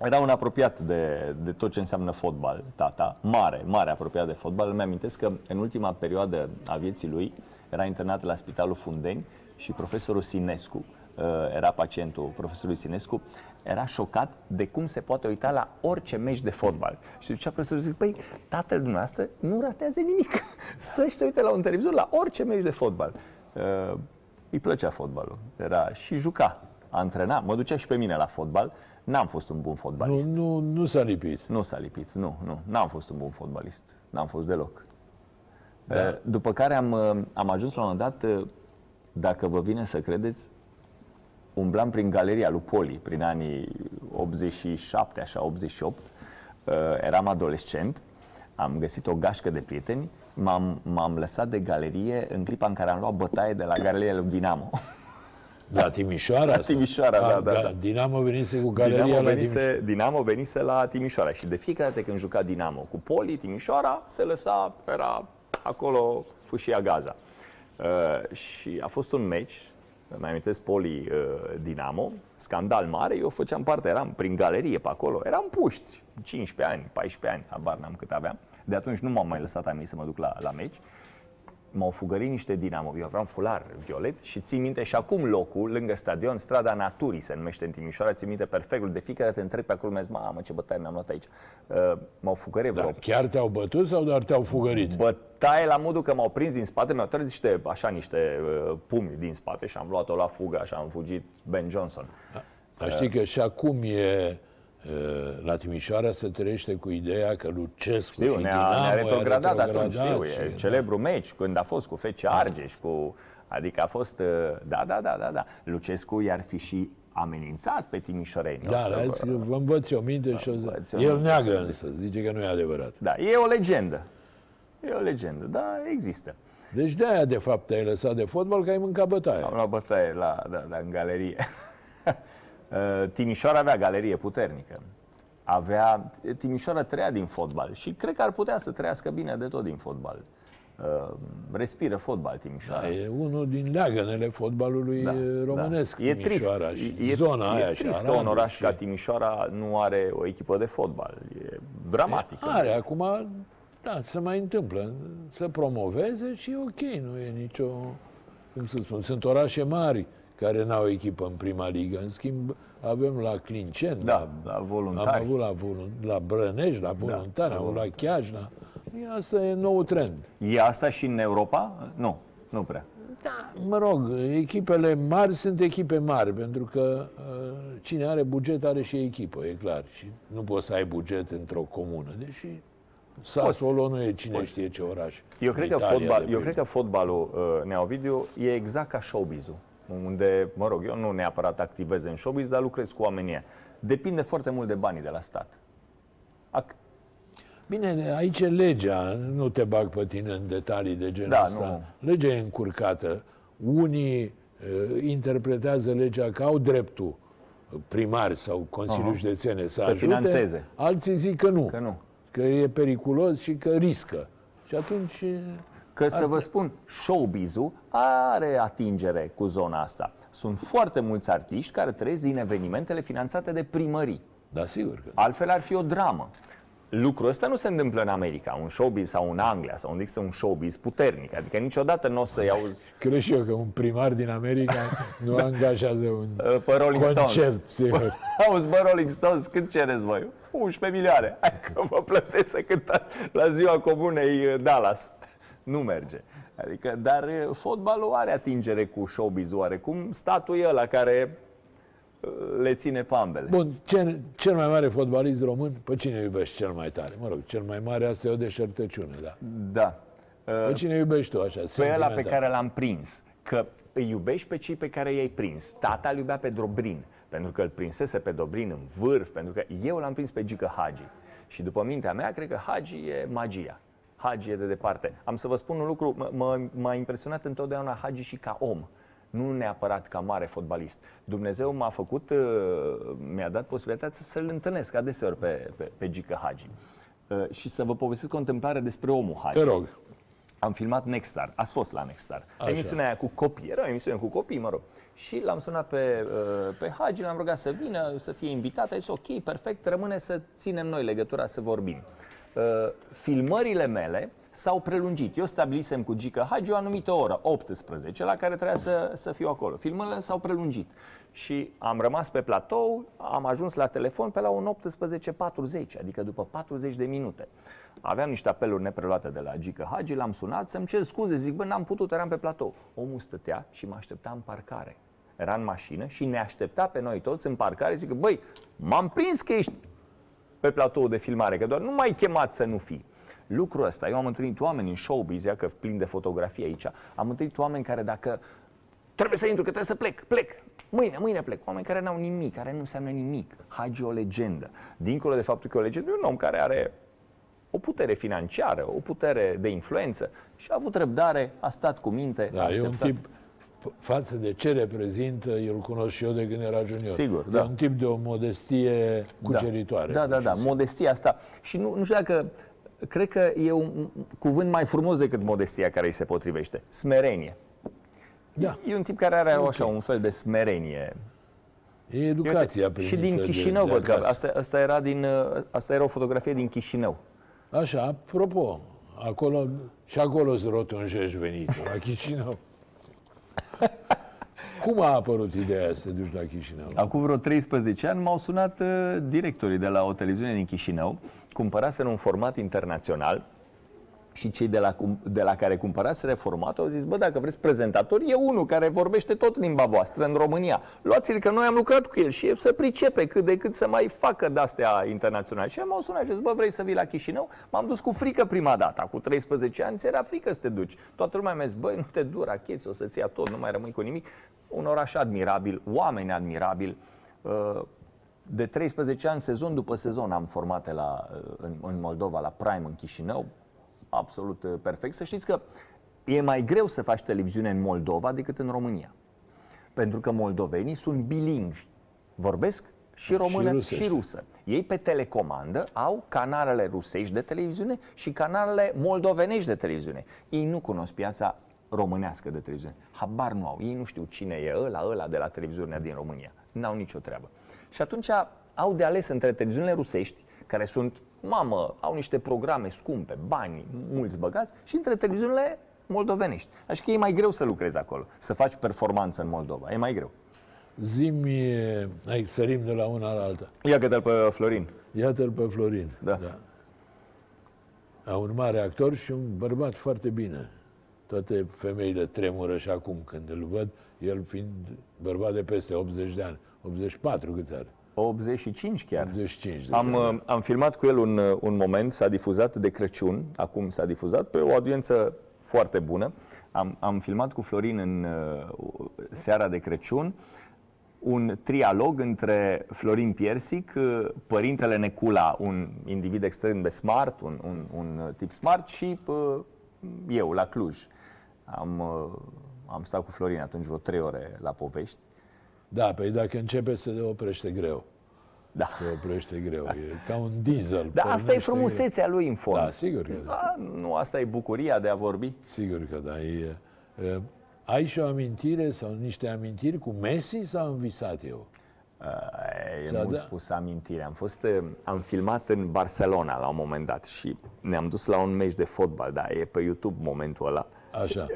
Era un apropiat de, de tot ce înseamnă fotbal, tata, mare, mare apropiat de fotbal. Îmi amintesc că în ultima perioadă a vieții lui era internat la Spitalul Fundeni și profesorul Sinescu, uh, era pacientul profesorului Sinescu, era șocat de cum se poate uita la orice meci de fotbal. Și zicea profesorul, zic, păi, tatăl dumneavoastră nu ratează nimic. Stă și se uită la un televizor la orice meci de fotbal. Uh, îi plăcea fotbalul. Era și juca, antrena, mă ducea și pe mine la fotbal. N-am fost un bun Nu, fotbalist. nu, nu s-a lipit. Nu s-a lipit, nu, nu. N-am fost un bun fotbalist. N-am fost deloc. Da. După care am, uh, am ajuns la un moment dat, uh, dacă vă vine să credeți, umblam prin galeria lui Poli, prin anii 87, așa, 88. Uh, Eram adolescent, am găsit o gașcă de prieteni, m-am, m-am lăsat de galerie în clipa în care am luat bătaie de la galeria lui Dinamo. La Timișoara? La Timișoara, da, A, da, ga- da. Dinamo venise cu galeria Dinamo la Timișoara. venise, Dinamo venise la Timișoara și de fiecare dată când juca Dinamo cu Poli, Timișoara se lăsa, era acolo fâșia Gaza. Uh, și a fost un meci, mai amintesc Poli uh, Dinamo, scandal mare, eu făceam parte, eram prin galerie pe acolo, eram puști, 15 ani, 14 ani, habar n-am cât aveam. De atunci nu m-am mai lăsat a mine să mă duc la, la meci m-au fugărit niște dinamo, eu aveam fular violet și țin minte și acum locul, lângă stadion, strada Naturii se numește în Timișoara, țin minte perfect, de fiecare dată întreb pe acolo, mi mamă ce bătaie mi-am luat aici. Uh, m-au fugărit vreo Da, chiar te-au bătut sau doar te-au fugărit? bătaie la modul că m-au prins din spate, mi-au tras niște, așa, niște uh, pumni din spate și am luat-o la fugă, așa am fugit Ben Johnson. Dar știi că și acum e e, la Timișoara se trăiește cu ideea că Lucescu Știu, și ne-a, Dinamo ne-a i-a retrogradat atunci, știu, și- e celebrul meci când a fost cu FC Argeș, cu, adică a fost, uh, da, da, da, da, da. Lucescu i-ar fi și amenințat pe timișoreni. O Da, să da, vă- zic, vă învăț eu minte și o învăț să... eu El minte, neagă să însă, zice că nu e adevărat. Da, e o legendă. E o legendă, da, există. Deci de-aia, de fapt, te-ai lăsat de fotbal că ai mâncat bătaie. Am luat bătaie la, da, da, în galerie. Uh, Timișoara avea galerie puternică. Avea, Timișoara trăia din fotbal și cred că ar putea să trăiască bine de tot din fotbal. Uh, respiră fotbal Timișoara. Da, e unul din leagănele fotbalului Da, românesc, da. E trist. Timișoara și e, zona e aia trist și că un Aradul oraș și- ca Timișoara nu are o echipă de fotbal. E dramatic. Are, acum, da, se mai întâmplă. Să promoveze și e ok, nu e nicio... Cum să spun, sunt orașe mari care n-au echipă în prima ligă. În schimb, avem la Clinceni, Da, la am voluntari. avut la, volun- la Brănești, la voluntari, am avut la Chiajna. E, Asta e nou trend. E asta și în Europa? Nu, nu prea. Da, mă rog, echipele mari sunt echipe mari, pentru că uh, cine are buget are și echipă, e clar. Și nu poți să ai buget într-o comună, deși Sassuolo nu e cine Poți. știe ce oraș. Eu cred, că Italia, fotbal, de eu pildă. cred că fotbalul, uh, Neovidiu, e exact ca showbiz-ul. Unde, mă rog, eu nu neapărat activez în showbiz, dar lucrez cu oamenii ăia. Depinde foarte mult de banii de la stat. Ac- Bine, aici e legea, nu te bag pe tine în detalii de genul Da, ăsta. Legea e încurcată. Unii uh, interpretează legea că au dreptul primari sau Consiliul Aha. Județene să, Să ajute, finanțeze. alții zic că nu, Că nu. că e periculos și că riscă. Și atunci e- Că să vă spun, showbiz-ul are atingere cu zona asta. Sunt foarte mulți artiști care trăiesc din evenimentele finanțate de primării. Da, sigur că. Altfel ar fi o dramă. Lucrul ăsta nu se întâmplă în America, un showbiz sau în Anglia, sau unde există un showbiz puternic. Adică niciodată nu o să-i auzi Cred și eu că un primar din America nu angajează un uh, pe Rolling Stones. concert, sigur. Auzi, bă, Rolling Stones, cât cereți voi? 11 milioane. Hai că vă plătesc să cântați la ziua comunei uh, Dallas. Nu merge. Adică, dar uh, fotbalul are atingere cu showbiz-ul oarecum. Statul e ăla care uh, le ține pe ambele. Bun, cel, cel mai mare fotbalist român, pe cine iubești cel mai tare? Mă rog, cel mai mare, asta e o deșertăciune, da. Da. Pe cine iubești tu așa, Pe ăla sentimental? pe care l-am prins. Că îi iubești pe cei pe care i-ai prins. Tata îl iubea pe Dobrin, pentru că îl prinsese pe Dobrin în vârf, pentru că eu l-am prins pe Gică Hagi. Și după mintea mea, cred că Hagi e magia. Hagi e de departe. Am să vă spun un lucru, m- m- m-a impresionat întotdeauna Hagi și ca om. Nu neapărat ca mare fotbalist. Dumnezeu m-a făcut, uh, mi-a dat posibilitatea să-l întâlnesc adeseori pe, pe, pe Gică Hagi. Uh, Și să vă povestesc o întâmplare despre omul Hagi. Te rog. am filmat Nextstar. Ați fost la Nextstar. Așa. Emisiunea aia cu copii. Era o emisiune cu copii, mă rog. Și l-am sunat pe, uh, pe Hagi, l-am rugat să vină, să fie invitat. A zis, ok, perfect, rămâne să ținem noi legătura, să vorbim. Uh, filmările mele s-au prelungit. Eu stabilisem cu Gica Hagi o anumită oră, 18, la care trebuia să, să fiu acolo. Filmările s-au prelungit. Și am rămas pe platou, am ajuns la telefon pe la un 18.40, adică după 40 de minute. Aveam niște apeluri nepreluate de la Gica Hagi, l-am sunat să-mi cer scuze, zic, bă, n-am putut, eram pe platou. Omul stătea și mă aștepta în parcare. Era în mașină și ne aștepta pe noi toți în parcare, zic, băi, m-am prins că ești pe platou de filmare, că doar nu mai chemat să nu fii. Lucrul ăsta, eu am întâlnit oameni în showbiz, ia că plin de fotografii aici, am întâlnit oameni care dacă trebuie să intru, că trebuie să plec, plec, mâine, mâine plec, oameni care n-au nimic, care nu înseamnă nimic. Hagi e o legendă. Dincolo de faptul că e o legendă, e un om care are o putere financiară, o putere de influență și a avut răbdare, a stat cu minte, a Da, e un așteptat. tip f- față de ce reprezintă, eu îl cunosc și eu de când era junior. Sigur, e da. un tip de o modestie cuceritoare. Da, da, pur și da, simplu. modestia asta. Și nu, nu știu dacă, cred că e un cuvânt mai frumos decât modestia care îi se potrivește. Smerenie. Da. E un tip care are Ok. așa un fel de smerenie. E educația Uite, Și din primită de- Chișinău, de văd că acasă. asta, asta, era din, uh, asta era o fotografie din Chișinău. Așa, apropo, acolo, și acolo se rotunjești venitul, la Chișinău. Cum a apărut ideea să te duci la Chișinău? Acum vreo 13 ani m-au sunat uh, directorii de la o televiziune din Chișinău, cumpăraseră un format internațional și cei de la, cum- de la care cumpăraseră formatul au zis, bă, dacă vreți prezentator, e unul care vorbește tot limba voastră în România. Luați-l că noi am lucrat cu el și el să pricepe cât de cât să mai facă de-astea internaționale. Și m-au sunat și zis, bă, vrei să vii la Chișinău? M-am dus cu frică prima dată, cu 13 ani, ți era frică să te duci. Toată lumea mi-a zis, băi, nu te du, racheți, o să-ți ia tot, nu mai rămâi cu nimic. Un oraș admirabil, oameni admirabili, Uh, de 13 ani, sezon după sezon, am formate la, în, în Moldova, la Prime, în Chișinău, absolut uh, perfect. Să știți că e mai greu să faci televiziune în Moldova decât în România. Pentru că moldovenii sunt bilingvi. Vorbesc și română și, rusește. și rusă. Ei pe telecomandă au canalele rusești de televiziune și canalele moldovenești de televiziune. Ei nu cunosc piața românească de televiziune. Habar nu au. Ei nu știu cine e ăla, ăla de la televiziunea din România. N-au nicio treabă. Și atunci au de ales între televiziunile rusești, care sunt, mamă, au niște programe scumpe, bani, mulți băgați, și între televiziunile moldovenești. Așa că e mai greu să lucrezi acolo, să faci performanță în Moldova. E mai greu. Zimi, hai, sărim de la una la alta. Ia că pe Florin. Iată-l pe Florin. Da. A un mare actor și un bărbat foarte bine. Toate femeile tremură și acum când îl văd, el fiind bărbat de peste 80 de ani. 84 cât are? 85 chiar. 85 de Am, ani. uh, am filmat cu el un, uh, un moment, s-a difuzat de Crăciun, acum s-a difuzat, pe o audiență foarte bună. Am, am filmat cu Florin în uh, seara de Crăciun un trialog între Florin Piersic, uh, părintele Necula, un individ extrem de smart, un, un, un uh, tip smart și uh, eu la Cluj. Am, uh, am stat cu Florin atunci vreo trei ore la povești. Da, păi dacă începe să te oprește greu. Da. Se oprește greu. E ca un diesel. Dar asta e pornește frumusețea lui în fond. greu. Da, sigur că da. Da, nu asta e bucuria de a vorbi? Sigur că da. E, e, ai și o amintire sau niște amintiri cu Messi sau am visat eu? E Ți-a mult dat? spus amintire. Am, fost, eh, am filmat în Barcelona la un moment dat și ne-am dus la un meci de fotbal, da, e pe YouTube momentul ăla. Așa.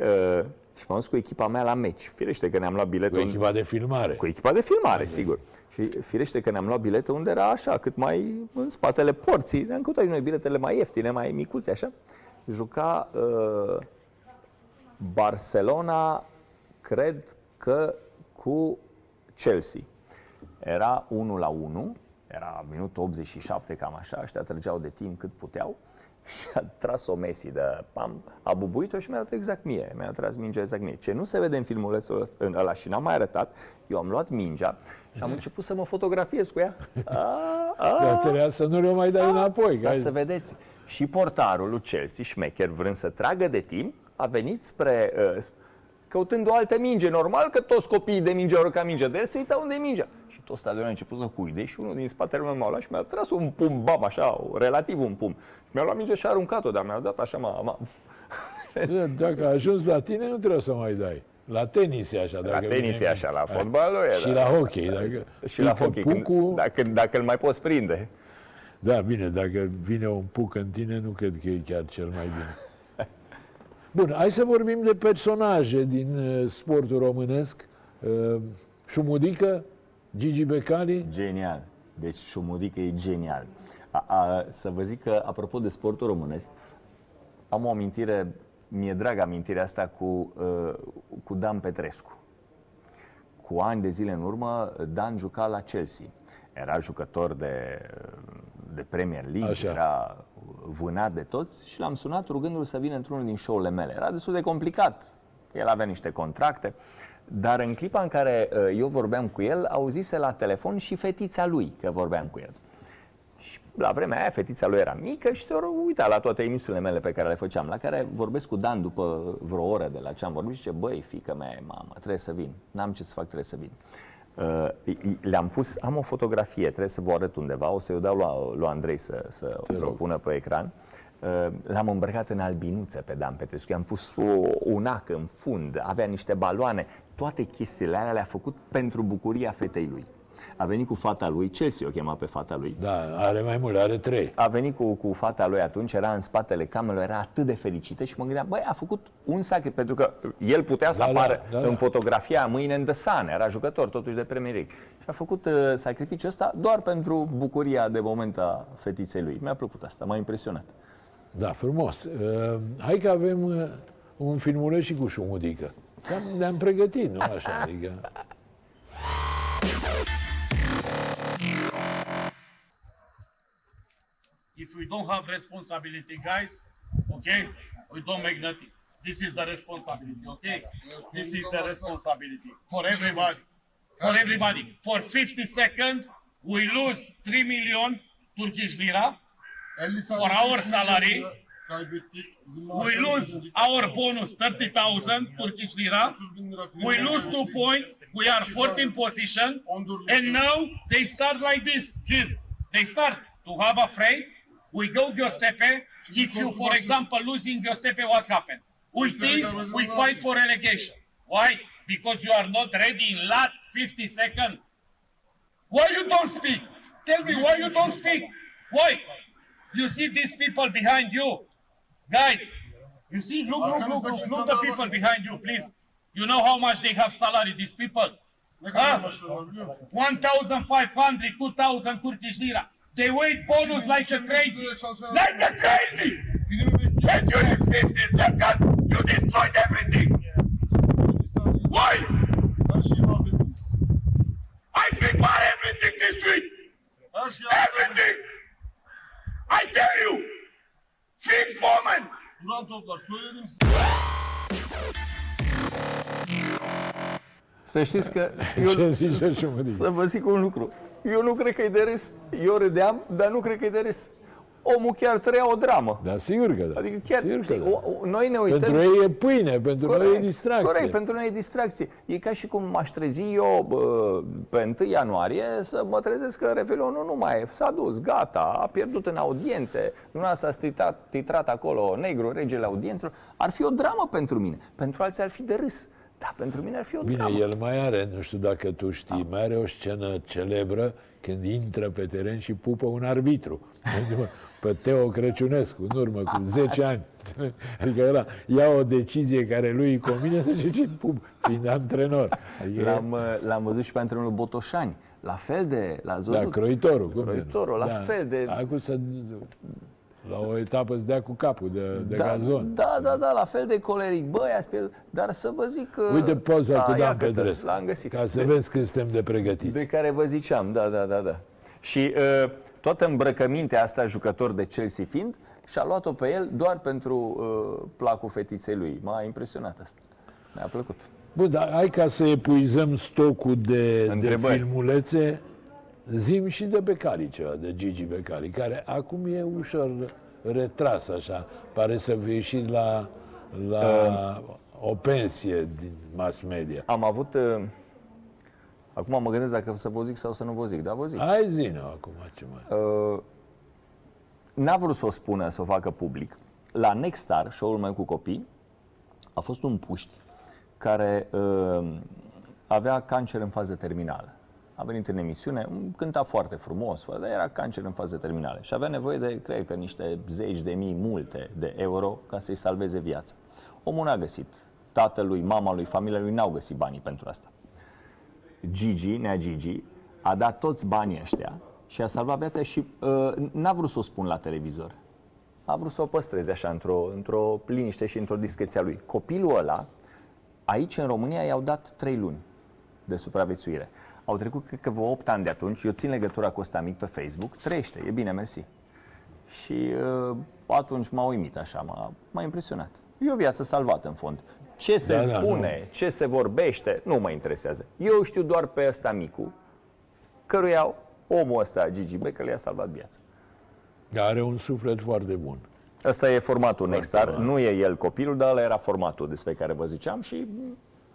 Uh, și m-am dus cu echipa mea la meci. Firește că ne-am luat Cu bilete. un- echipa de filmare. cu echipa de filmare, sigur. Și firește că ne-am luat bilete unde era așa, cât mai în spatele porții. Ne-am căutat noi biletele mai ieftine, mai micuțe, așa. Juca uh, Barcelona, cred că cu Chelsea. Era 1 la 1, era minutul 87, cam așa, ăștia trăgeau de timp cât puteau și a tras-o Messi de pam, a bubuit-o și mi-a dat exact mie, mi-a tras mingea exact mie. Ce nu se vede în filmul ăsta- în ăla și n-am mai arătat, eu am luat mingea și am început să mă fotografiez cu ea. A, a, Dar trebuia să nu le mai dai înapoi. că Stați ai- să vedeți. Și portarul lui Chelsea, șmecher, vrând să tragă de timp, a venit spre... Uh, căutând o altă minge. Normal că toți copiii de minge au ca minge de el, se uita unde e mingea. Și tot stadionul a început să huide și unul din spatele meu m-a luat și mi-a tras un pum, bam, așa, relativ un pum. Și mi-a luat minge și a aruncat-o, dar mi-a dat așa, m-a, m-a, Da, Dacă a ajuns la tine, nu trebuie să mai dai. La tenis e așa. La Dacă tenis vine- e așa, la Hai. fotbal nu e, Și da. la hockey. Dacă Și la pică hockey, când, Pucul, dacă, dacă îl mai poți prinde. Da, bine, dacă vine un puc în tine, nu cred că e chiar cel mai bine. Bun, hai să vorbim de personaje din uh, sportul românesc. Uh, Șumudică, Gigi Becali, Genial. Deci Șumudică e genial. A, a, să vă zic că, apropo de sportul românesc, am o amintire, mi-e dragă amintirea asta cu, uh, cu Dan Petrescu. Cu ani de zile în urmă, Dan juca la Chelsea. Era jucător de, de Premier League, Așa. era vânat de toți și l-am sunat rugându-l să vină într-unul din show-urile mele. Era destul de complicat, el avea niște contracte, dar în clipa în care uh, eu vorbeam cu el, auzise la telefon și fetița lui că vorbeam cu el. Și la vremea aia fetița lui era mică și se uita la toate emisiunile mele pe care le făceam, la care vorbesc cu Dan după vreo oră de la ce am vorbit și zice, băi, fică mea, e mamă, trebuie să vin, n-am ce să fac, trebuie să vin. Uh, i- i- le-am pus, am o fotografie, trebuie să vă arăt undeva, o să-i o dau lui, lui Andrei să, să, să o pună pe ecran. Uh, L-am îmbrăcat în albinuță pe Dan Petrescu, i-am pus o, un ac în fund, avea niște baloane, toate chestiile alea le-a făcut pentru bucuria fetei lui. A venit cu fata lui, Chelsea o chema pe fata lui, da, are mai mult, are trei. a venit cu, cu fata lui atunci, era în spatele camerelor, era atât de fericită și mă gândeam, băi, a făcut un sacrificiu, pentru că el putea să Da, da, apară da, da. în fotografia mâine în The Sun, era jucător totuși de Premier League. Și a făcut uh, sacrificiul ăsta doar pentru bucuria de moment a fetiței lui. Mi-a plăcut asta, m-a impresionat. Da, frumos. Uh, hai că avem uh, un filmuleț și cu Șumudică. Cam ne-am pregătit, nu așa? Adică... If we don't have responsibility, guys, okay, we don't make nothing. This is the responsibility, okay? This is the responsibility for everybody. For everybody. For 50 seconds, we lose 3 million Turkish lira. 50 For our salary, We lose our bonus 30,000 Turkish lira. 30 bin lira We lose two points. We are 14 position. And now they start like this. Here. They start to have a afraid. We go Göztepe. If you, for example, losing Göztepe, what happened? We think we fight for relegation. Why? Because you are not ready in last 50 seconds. Why you don't speak? Tell me why you don't speak? Why? You see these people behind you, guys. You see, look, look, look, look, look the people behind you, please. You know how much they have salary, these people? Musun? 1,500, 2,000 Turkish lira. They wait bonus like a crazy. Like a crazy! And during 50 seconds, you destroyed everything! Why? I prepare everything this week! Everything! I tell you! Fix moment! Duran toplar. Söyledim size. Să știți că Ce zice Șumudică? să vă zic un lucru. Eu nu cred că e de râs. Eu râdeam, dar nu cred că e de râs. Omul chiar trăia o dramă. Da, sigur că da. Adică chiar, Sigur că știi, da. o, o, noi ne uităm... Pentru ei e pâine, pentru noi e distracție. Corect, pentru noi e distracție. E ca și cum m-aș trezi eu bă, pe 1 ianuarie să mă trezesc că Revelionul nu mai e. S-a dus, gata, a pierdut în audiențe. Dumneavoastră a titrat, titrat acolo negru, regele audiențelor. Ar fi o dramă pentru mine. Pentru alții ar fi de râs. Dar pentru mine ar fi o Bine, dramă. el mai are, nu știu dacă tu știi, mai are o scenă celebră când intră pe teren și pupă un arbitru. Pe Teo Crăciunescu, în urmă cu 10 ani. Adică ăla ia o decizie care lui îi convine să zice pup, fiind antrenor. Adică, L-am, uh, l-am văzut și pe antrenorul Botoșani. La fel de... L-ați da, văzut? croitorul. cum e? Croitorul, la fel de- Acum să, la o etapă să dea cu capul de, de da, gazon. Da, da, da, la fel de coleric. Băi, ați pierdut. Dar să vă zic că... Uite poza da, cu Dan iată-te, Petrescu, L-am găsit. ca să de, vezi cât suntem de pregătiți. de care vă ziceam, da, da, da, da. Și uh, toată îmbrăcămintea asta, jucător de Chelsea fiind, și-a luat-o pe el doar pentru uh, placul fetiței lui. M-a impresionat asta. Mi-a plăcut. Bun, dar hai ca să epuizăm stocul de, de Întrebări. filmulețe. Zim și de Becali ceva, de Gigi Becali, care acum e ușor retras așa. Pare să fi ieșit la, la o pensie din mass media. Am avut... Uh, acum mă gândesc dacă să vă zic sau să nu vă zic, dar vă zic. Hai zi acum ce mai... Uh, n-a vrut să o spună, să o facă public. La Nextstar, show-ul meu cu copii, A fost un puști care uh, avea cancer în fază terminală. A venit în emisiune, cânta foarte frumos, dar era cancer în fază terminală și avea nevoie de, cred că, niște zeci de mii, multe de euro ca să-i salveze viața. Omul n-a găsit. Tatălui, mama lui, familia lui n-au găsit banii pentru asta. Gigi, nea Gigi, a dat toți banii ăștia și a salvat viața și uh, n-a vrut să o spun la televizor. A vrut să o păstreze așa, într-o, într-o liniște și într-o discreție a lui. Copilul ăla, aici în România, i-au dat trei luni de supraviețuire. Au trecut, cred că, vreo 8 ani de atunci. Eu țin legătura cu ăsta mic pe Facebook. Trăiește, e bine, mersi. Și uh, atunci m-a uimit așa, m-a, m-a impresionat. E o viață salvată, în fond. Ce se Da, da, spune, ce se vorbește, nu mă interesează. Eu știu doar pe ăsta micu, căruia omul ăsta, Gigi Becker, le-a salvat viața. Are un suflet foarte bun. Ăsta e formatul Nextar, bun. nu e el copilul, dar ăla era formatul despre care vă ziceam și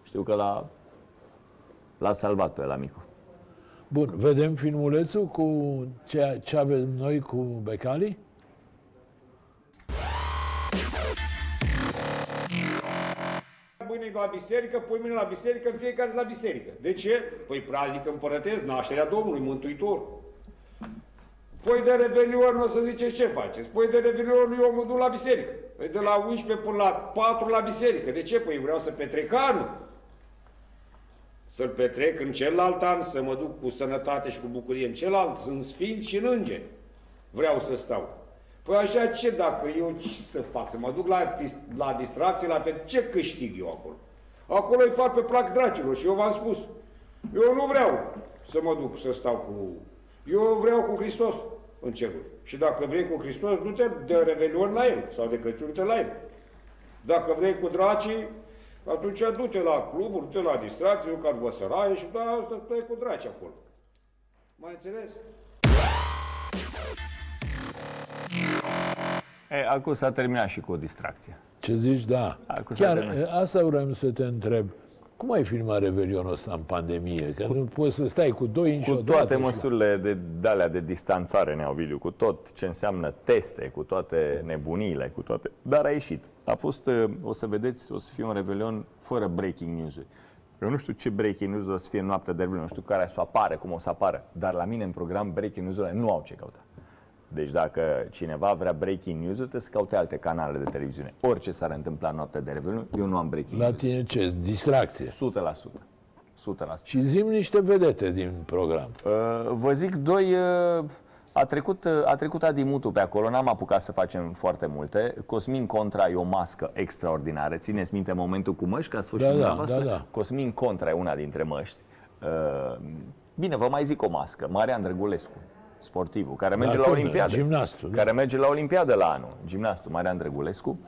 știu că l-a, l-a salvat pe la micu. Bun, vedem filmulețul cu ce, ce avem noi cu Becali? La biserică, pui mâine la biserică, în fiecare zi la biserică. De ce? Păi praznic împărătesc, nașterea Domnului, Mântuitor. Păi de Revelion o să ziceți ce faceți? Păi de Revelion eu mă duc la biserică. Păi de la 11 până la 4 la biserică. De ce? Păi vreau să petrec anul. Să-l petrec în celălalt an, să mă duc cu sănătate și cu bucurie în celălalt, sunt sfinți și în îngeri. Vreau să stau. Păi așa ce dacă eu ce să fac? Să mă duc la, pis- la distracție, la pe ce câștig eu acolo? Acolo îi fac pe plac dracilor și eu v-am spus. Eu nu vreau să mă duc să stau cu... Eu vreau cu Hristos în cerul. Și dacă vrei cu Hristos, du-te de Revelion la El sau de Crăciun te la El. Dacă vrei cu dracii, atunci du-te la cluburi, du-te la distracție, eu ca văsăraie și da, stai cu draci acolo. Mai înțeles? E, acum s-a terminat și cu o distracție. Ce zici? Da. Acum Chiar s-a terminat. e, asta vreau să te întreb. Cum ai filmat Revelionul ăsta în pandemie? Că nu poți să stai cu doi inși Cu odată toate și- măsurile de, de alea de distanțare, Neovidiu, cu tot ce înseamnă teste, cu toate nebunile, cu toate... Dar a ieșit. A fost, uh, o să vedeți, o să fie un Revelion fără breaking news-uri. Eu nu știu ce breaking news o să fie în noaptea de Revelion, nu știu care să apară, cum o să apară, dar la mine în program breaking news-urile nu au ce căuta. Deci dacă cineva vrea breaking news trebuie să caute alte canale de televiziune. Orice s-ar întâmpla în noaptea de Revelion, eu nu am breaking La news. tine ce? Distracție. 100%. 100%. Și zim niște vedete din program. Uh, Vă zic, doi, uh, a trecut, uh, a trecut Adi Mutu pe acolo, n-am apucat să facem foarte multe. Cosmin Contra e o mască extraordinară. Țineți minte momentul cu măști, că ați fost Da, și da, dumneavoastră? da, da. Cosmin Contra e una dintre măști. Uh, Bine, vă mai zic o mască. Marian Drăgulescu, sportivul, care merge la cum? Olimpiadă. Gimnastul, da. Care merge la Olimpiadă la anul. Gimnastul Marian Drăgulescu.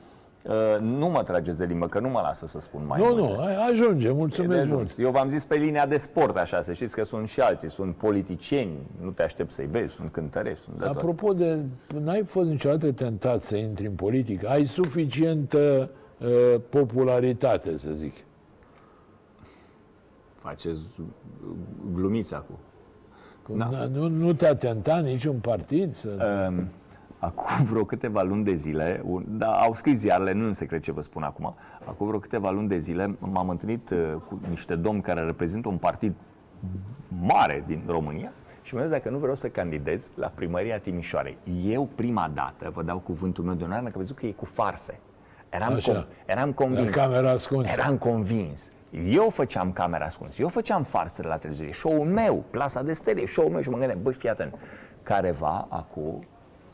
Uh, Nu mă trageți de limbă, că nu mă lasă să spun mai Nu, multe. nu, ai- ajunge, E de mulțumesc ajuns. mult. Eu v-am zis pe linia de sport așa, să știți că sunt și alții, sunt politicieni, nu te aștept să-i vezi, sunt cântărești, sunt de tot. Apropo de, n-ai fost niciodată tentat să intri în politică? Ai suficientă uh, popularitate, să zic. Faceți glumiți acum. Da. Nu, nu te-a tentat niciun partid să... Um, Acum vreo câteva luni de zile, un, da, au scris ziarele, nu în secret ce vă spun acum, acum vreo câteva luni de zile m-am întâlnit uh, cu niște domni care reprezintă un partid mare din România și mi-au zis dacă nu vreau să candidez la primăria Timișoarei. Eu prima dată, vă dau cuvântul meu de onoare, că am crezut că e cu farse. Eram, Așa. com- eram convins. La camera ascunsă. Eram convins. Eu făceam camera ascunsă, eu făceam farsele la televiziune, show-ul meu, plasa de stele, show-ul meu și mă gândeam, băi, fii atent, careva acum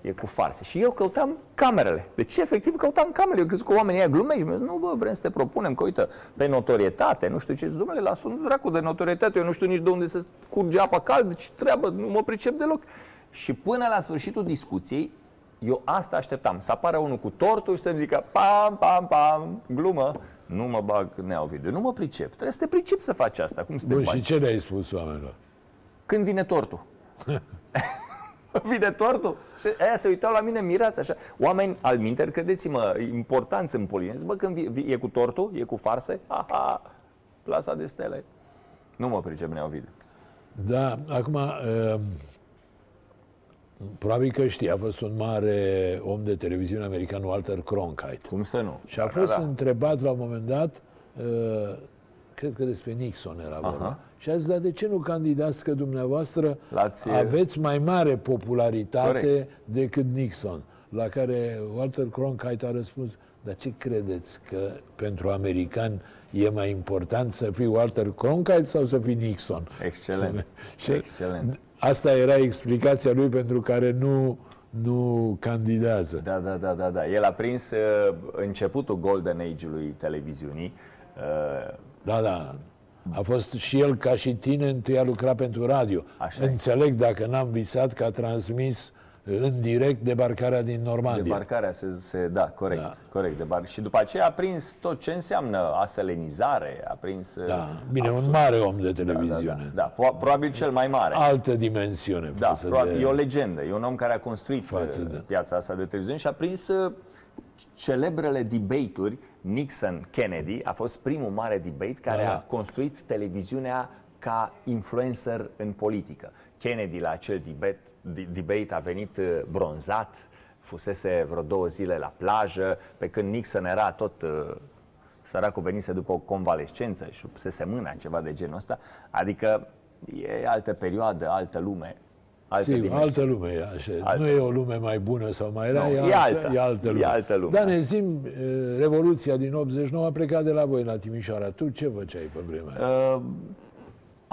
e cu farse. Și eu căutam camerele. Deci, efectiv, căutam camerele. Eu crezut că oamenii ăia glumesc. Și mi-au zis, nu, bă, vrem să te propunem, că uite, pe notorietate, nu știu ce. Zic, Domnule, lasă un dracu de notorietate. Eu nu știu nici de unde să curge apa caldă, ce treabă, nu mă pricep deloc. Și până la sfârșitul discuției, eu asta așteptam, să apară unul cu tortul și să-mi zică pam, pam, pam, glumă. Nu mă bag nea video, nu mă pricep. Trebuie să te pricep să faci asta. Cum să te Bun, bagi? și ce le-ai spus oamenilor? Când vine tortul? vine tortul? Și aia se uitau la mine mirați așa. Oameni al minter, credeți-mă, importanți în poliție. Bă, când vi- vi- e cu tortul? E cu farse? Aha, plasa de stele. Nu mă pricep, Nea Ovidiu. Da, acum, uh, Probabil că știi, a fost un mare om de televiziune american, Walter Cronkite. Cum să nu? Și a Da, fost da, da. întrebat la un moment dat, uh, cred că despre Nixon era vorba, Aha. și a zis, dar de ce nu candidați că dumneavoastră L-ați- aveți mai mare popularitate Corect. decât Nixon? La care Walter Cronkite a răspuns, dar ce credeți că pentru americani e mai important să fii Walter Cronkite sau să fii Nixon? Excelent. Și Excelent. Asta era explicația lui pentru care nu, nu candidează. Da, da, da, da, da. El a prins uh, începutul Golden Age-ului televiziunii. Uh, Da, da. A fost și el ca și tine, întâi a lucrat pentru radio. Așa e. Înțeleg dacă n-am visat că a transmis în direct debarcarea din Normandia. Debarcarea se, se da, corect, Da. da. corect, debar. Și după aceea a prins tot ce înseamnă aselenizare, a prins uh, Da, bine, un mare om de da, da, televiziune. da, da, po- probabil cel mai mare. Altă dimensiune Da, față probabil, de... e o legendă, e un om care a construit Față uh, de- piața asta de televiziune și a prins uh, celebrele debate-uri. Nixon-Kennedy a fost primul mare debate care Da, da. a construit televiziunea ca influencer în politică. Kennedy la acel debate, de- debate a venit uh, bronzat, fusese vreo două zile la plajă, pe când Nixon era tot uh, săracul venise după o convalescență și se mâna, ceva de genul ăsta. Adică e altă perioadă, altă lume, altă Sigur, dimensiune. altă lume e așa. Altă Nu e o lume mai bună sau mai rea, Nu, e, e altă, alta. e altă E lume. altă lume, Dar ne așa. zim, eh, Revoluția din 89 a plecat de la voi la Timișoara. Tu ce făceai pe vremea aia? Uh,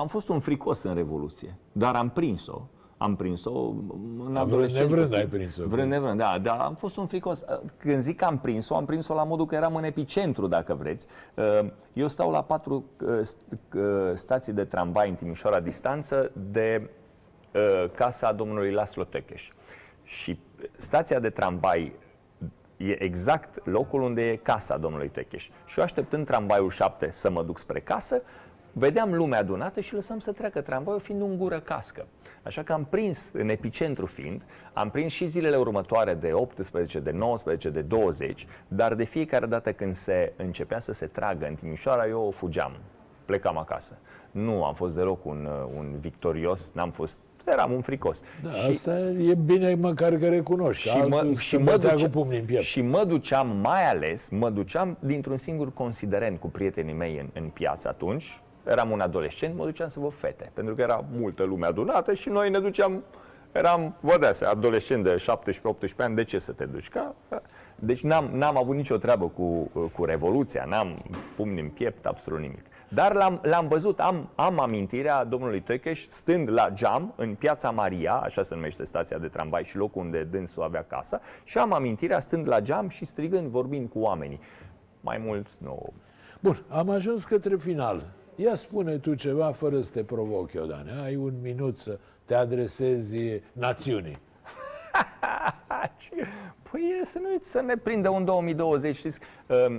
am fost un fricos în Revoluție, dar am prins-o. Am prins-o în adolescență. nevrând ai prins-o. Vrând nevrând, da, dar am fost un fricos. Uh, Când zic că am prins-o, am prins-o la modul că eram în epicentru, dacă vreți. Uh, Eu stau la patru uh, st- uh, stații de tramvai în Timișoara distanță de uh, casa domnului Laslo Tăcheș. Și stația de tramvai e exact locul unde e casa domnului Techeș. Și eu așteptând tramvaiul 7 să mă duc spre casă, vedeam lumea adunată și lăsam să treacă tramvaiul fiind un gură cască. Așa că am prins, în epicentru fiind, am prins și zilele următoare de 18, de 19, de 20, dar de fiecare dată când se începea să se tragă în Timișoara, eu o fugeam, plecam acasă. Nu am fost deloc un, uh, un victorios, n-am fost, eram un fricos. Da, asta e bine măcar că recunoști. Și că mă, altul și, se mă bătea duce, cu pumnii în piept. și mă duceam, mai ales, mă duceam dintr-un singur considerent cu prietenii mei în, în piață atunci. Eram un adolescent, mă duceam să văd fete, pentru că era multă lume adunată și noi ne duceam, eram, vă dați, seama, adolescent de 17-18 ani, de ce să te duci? Ca, deci n-am, n-am avut nicio treabă cu, cu Revoluția, n-am pumni în piept, absolut nimic. Dar l-am, l-am văzut, am, am amintirea domnului Tăcheș stând la geam în piața Maria, așa se numește stația de tramvai și locul unde dânsul avea casa, și am amintirea stând la geam și strigând, vorbind cu oamenii. Mai mult, nu. Bun, am ajuns către final. Ia spune tu ceva fără să te provoc, Iodane. Ai un minut să te adresezi națiunii. Păi e, să nu să ne prindă un 2020, știți?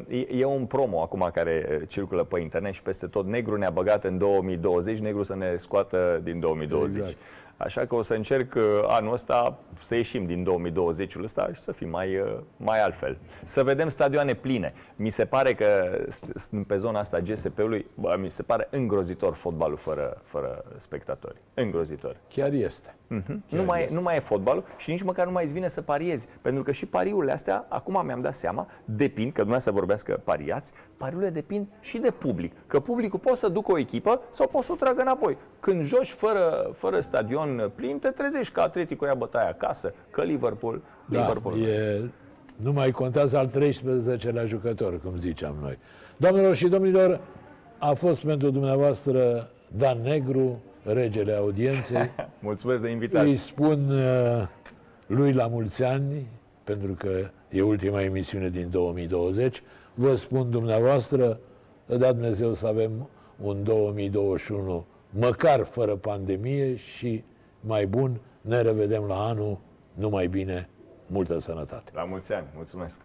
E, e un promo acum care uh, circulă pe internet și peste tot. Negru ne-a băgat în 2020, negru să ne scoată din 2020. Exact. Așa că o să încerc uh, anul ăsta să ieșim din 2020-ul ăsta și să fim mai, uh, mai altfel. Să vedem stadioane pline. Mi se pare că st- st- pe zona asta GSP-ului, bă, mi se pare îngrozitor fotbalul fără, fără spectatori. Îngrozitor. Chiar este. Mhm. Chiar Nu mai, este. nu mai e fotbalul și nici măcar nu mai îți vine să pariezi. Pentru că și pariurile astea, acum mi-am dat seama, depind, că dumneavoastră vorbească pariați, pariurile depind și de public. Că publicul poate să ducă o echipă sau poate să o tragă înapoi. Când joci fără, fără stadion plin, te trezești că Atletico ia bătaia acasă, că Liverpool, Da, Liverpool. e, nu mai contează al 13-lea jucător, cum ziceam noi. Doamnelor și domnilor, a fost pentru dumneavoastră Dan Negru, regele audienței. Mulțumesc de Îi invitație. spun uh, lui la mulți ani, pentru că e ultima emisiune din 2020. Vă spun dumneavoastră, da Dumnezeu să avem un 2021 măcar fără pandemie și mai bun. Ne revedem la anul. Numai bine, multă sănătate! La mulți ani! Mulțumesc!